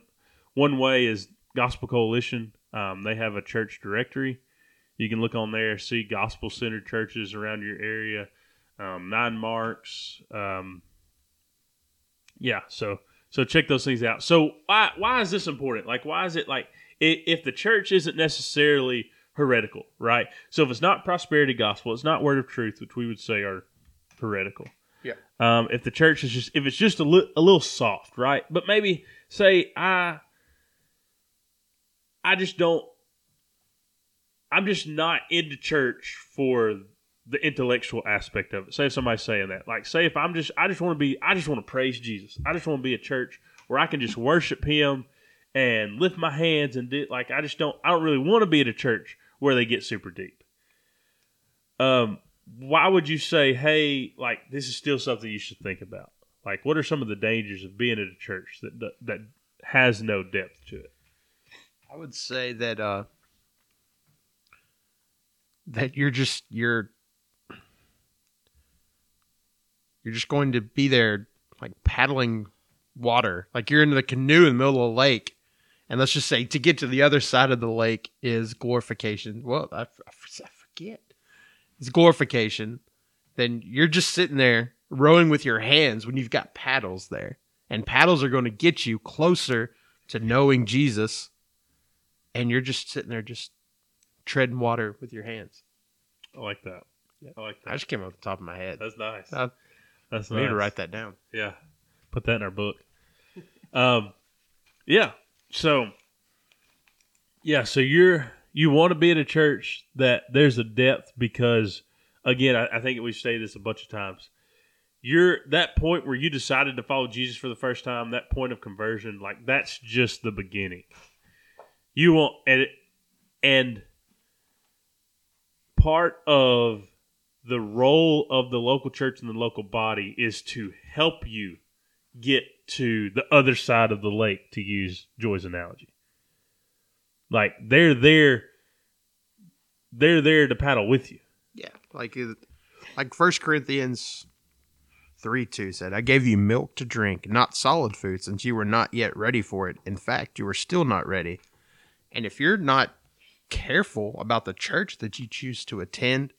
one way is Gospel Coalition. Um, they have a church directory. You can look on there, see gospel centered churches around your area. Um, Nine Marks. Um, yeah, so so check those things out. So why why is this important? Like why is it like if the church isn't necessarily heretical, right? So if it's not prosperity gospel, it's not word of truth, which we would say are heretical. Yeah. Um, if the church is just if it's just a, li- a little soft, right? But maybe say I I just don't I'm just not into church for the intellectual aspect of it. Say if somebody's saying that. Like say if I'm just I just want to be I just want to praise Jesus. I just want to be a church where I can just worship him and lift my hands and do like I just don't I don't really want to be at a church where they get super deep. Um why would you say, hey, like this is still something you should think about? Like what are some of the dangers of being at a church that that, that has no depth to it? I would say that uh that you're just you're you're just going to be there like paddling water. Like you're in the canoe in the middle of the lake. And let's just say to get to the other side of the lake is glorification. Well, I forget. It's glorification. Then you're just sitting there rowing with your hands when you've got paddles there. And paddles are going to get you closer to knowing Jesus and you're just sitting there just treading water with your hands. I like that. I like that. I just came off the top of my head. That's nice. I That's I need to write that down. Yeah. Put that in our book. Um yeah. So yeah, so you're you want to be at a church that there's a depth because again, I, I think we've stated this a bunch of times. You're that point where you decided to follow Jesus for the first time, that point of conversion, like that's just the beginning. You want and and part of the role of the local church and the local body is to help you get to the other side of the lake, to use Joy's analogy. Like they're there, they're there to paddle with you. Yeah, like like First Corinthians three two said, "I gave you milk to drink, not solid food, since you were not yet ready for it. In fact, you were still not ready. And if you're not careful about the church that you choose to attend,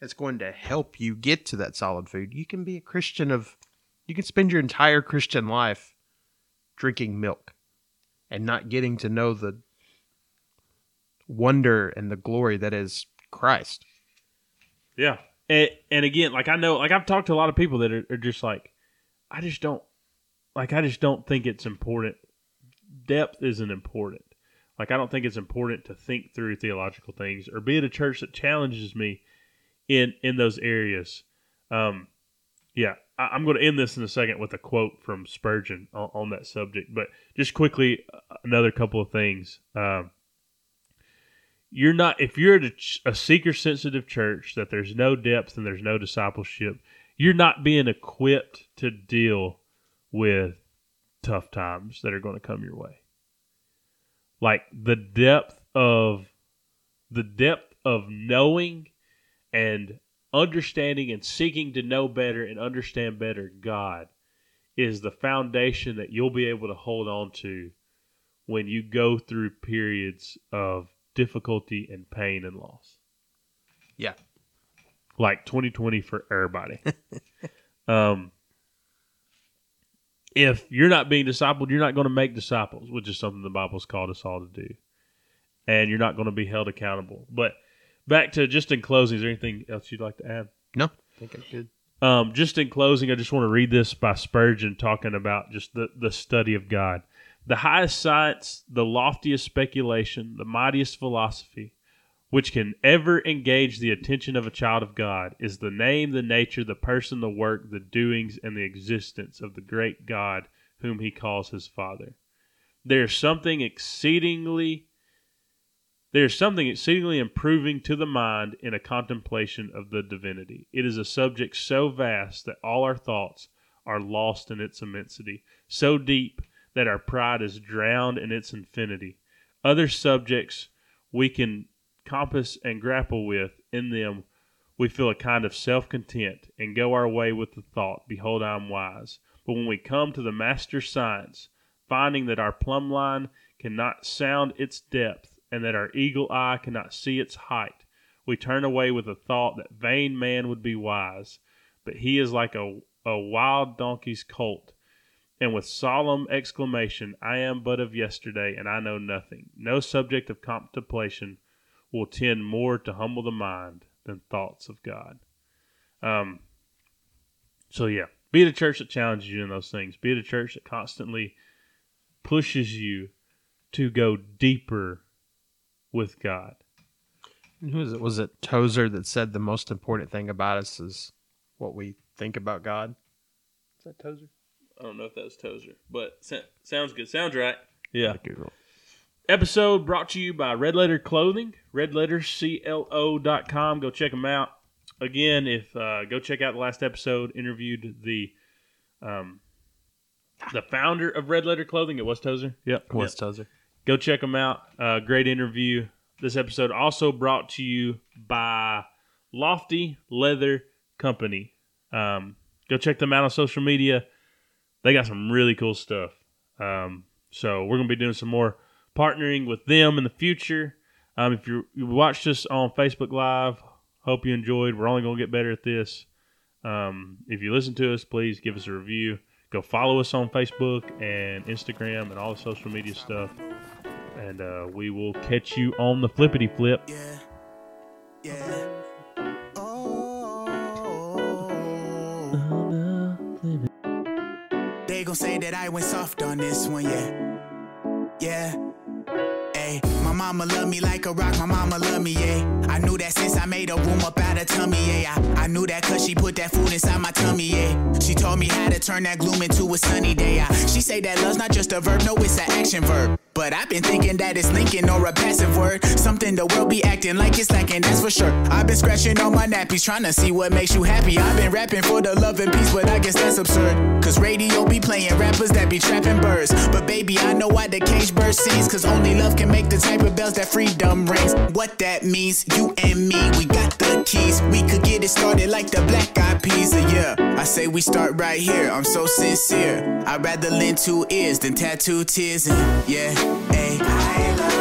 that's going to help you get to that solid food. You can be a Christian of, you can spend your entire Christian life drinking milk, and not getting to know the wonder and the glory that is Christ." Yeah. And, and again, like I know, like I've talked to a lot of people that are, are just like, I just don't, like, I just don't think it's important. Depth isn't important. Like, I don't think it's important to think through theological things or be at a church that challenges me in in those areas. Um, yeah, I, I'm going to end this in a second with a quote from Spurgeon on, on that subject. But just quickly, uh, another couple of things. Um, you're not if you're at a, a seeker sensitive church that there's no depth and there's no discipleship you're not being equipped to deal with tough times that are going to come your way like the depth of the depth of knowing and understanding and seeking to know better and understand better god is the foundation that you'll be able to hold on to when you go through periods of difficulty and pain and loss. Yeah. Like 2020 for everybody. um, if you're not being discipled, you're not going to make disciples, which is something the Bible's called us all to do. And you're not going to be held accountable. But back to just in closing, is there anything else you'd like to add? No, I think I'm good. Um, just in closing, I just want to read this by Spurgeon talking about just the, the study of God. The highest science, the loftiest speculation, the mightiest philosophy, which can ever engage the attention of a child of God, is the name, the nature, the person, the work, the doings, and the existence of the great God whom he calls his Father. There is something exceedingly there is something exceedingly improving to the mind in a contemplation of the divinity. It is a subject so vast that all our thoughts are lost in its immensity, so deep that our pride is drowned in its infinity. Other subjects we can compass and grapple with, in them we feel a kind of self content and go our way with the thought, Behold, I am wise. But when we come to the master science, finding that our plumb line cannot sound its depth, and that our eagle eye cannot see its height, we turn away with the thought that vain man would be wise, but he is like a, a wild donkey's colt. And with solemn exclamation, I am but of yesterday, and I know nothing. No subject of contemplation will tend more to humble the mind than thoughts of God. Um, so yeah, be it a church that challenges you in those things. Be it a church that constantly pushes you to go deeper with God. Who was it? Was it Tozer that said the most important thing about us is what we think about God? Is that Tozer? I don't know if that was Tozer, but sa- sounds good. Sounds right. Yeah. Google. Episode brought to you by Red Letter Clothing, redletterclo.com. Go check them out. Again, if uh, go check out the last episode. Interviewed the um, the founder of Red Letter Clothing. It was Tozer. Yep. it Was Yep. Tozer? Go check them out. Uh, great interview. This episode also brought to you by Lofty Leather Company. Um, go check them out on social media. They got some really cool stuff. Um, so we're gonna be doing some more partnering with them in the future. Um, if you watched us on Facebook Live, hope you enjoyed. We're only gonna get better at this. Um, if you listen to us, please give us a review. Go follow us on Facebook and Instagram and all the social media stuff. And uh, we will catch you on the flippity flip. Yeah, yeah. Oh, they say that I went soft on this one, yeah, yeah. Mama love me like a rock, my mama love me, yeah. I knew that since I made a room up out of tummy, yeah. I, I knew that cause she put that food inside my tummy, yeah. She told me how to turn that gloom into a sunny day. Yeah. She say that love's not just a verb, no, it's an action verb. But I've been thinking that it's linking or a passive word. Something the world be acting like it's lacking, that's for sure. I've been scratching on my nappies, trying to see what makes you happy. I've been rapping for the love and peace, but I guess that's absurd. Cause radio be playing rappers that be trapping birds. But baby, I know why the cage bird sings. Cause only love can make the type of bells that freedom rings. What that means, you and me, we got the keys. We could get it started like the black eyed peas. Yeah, I say we start right here. I'm so sincere. I'd rather lend two ears than tattoo tears. And yeah. Ay, I love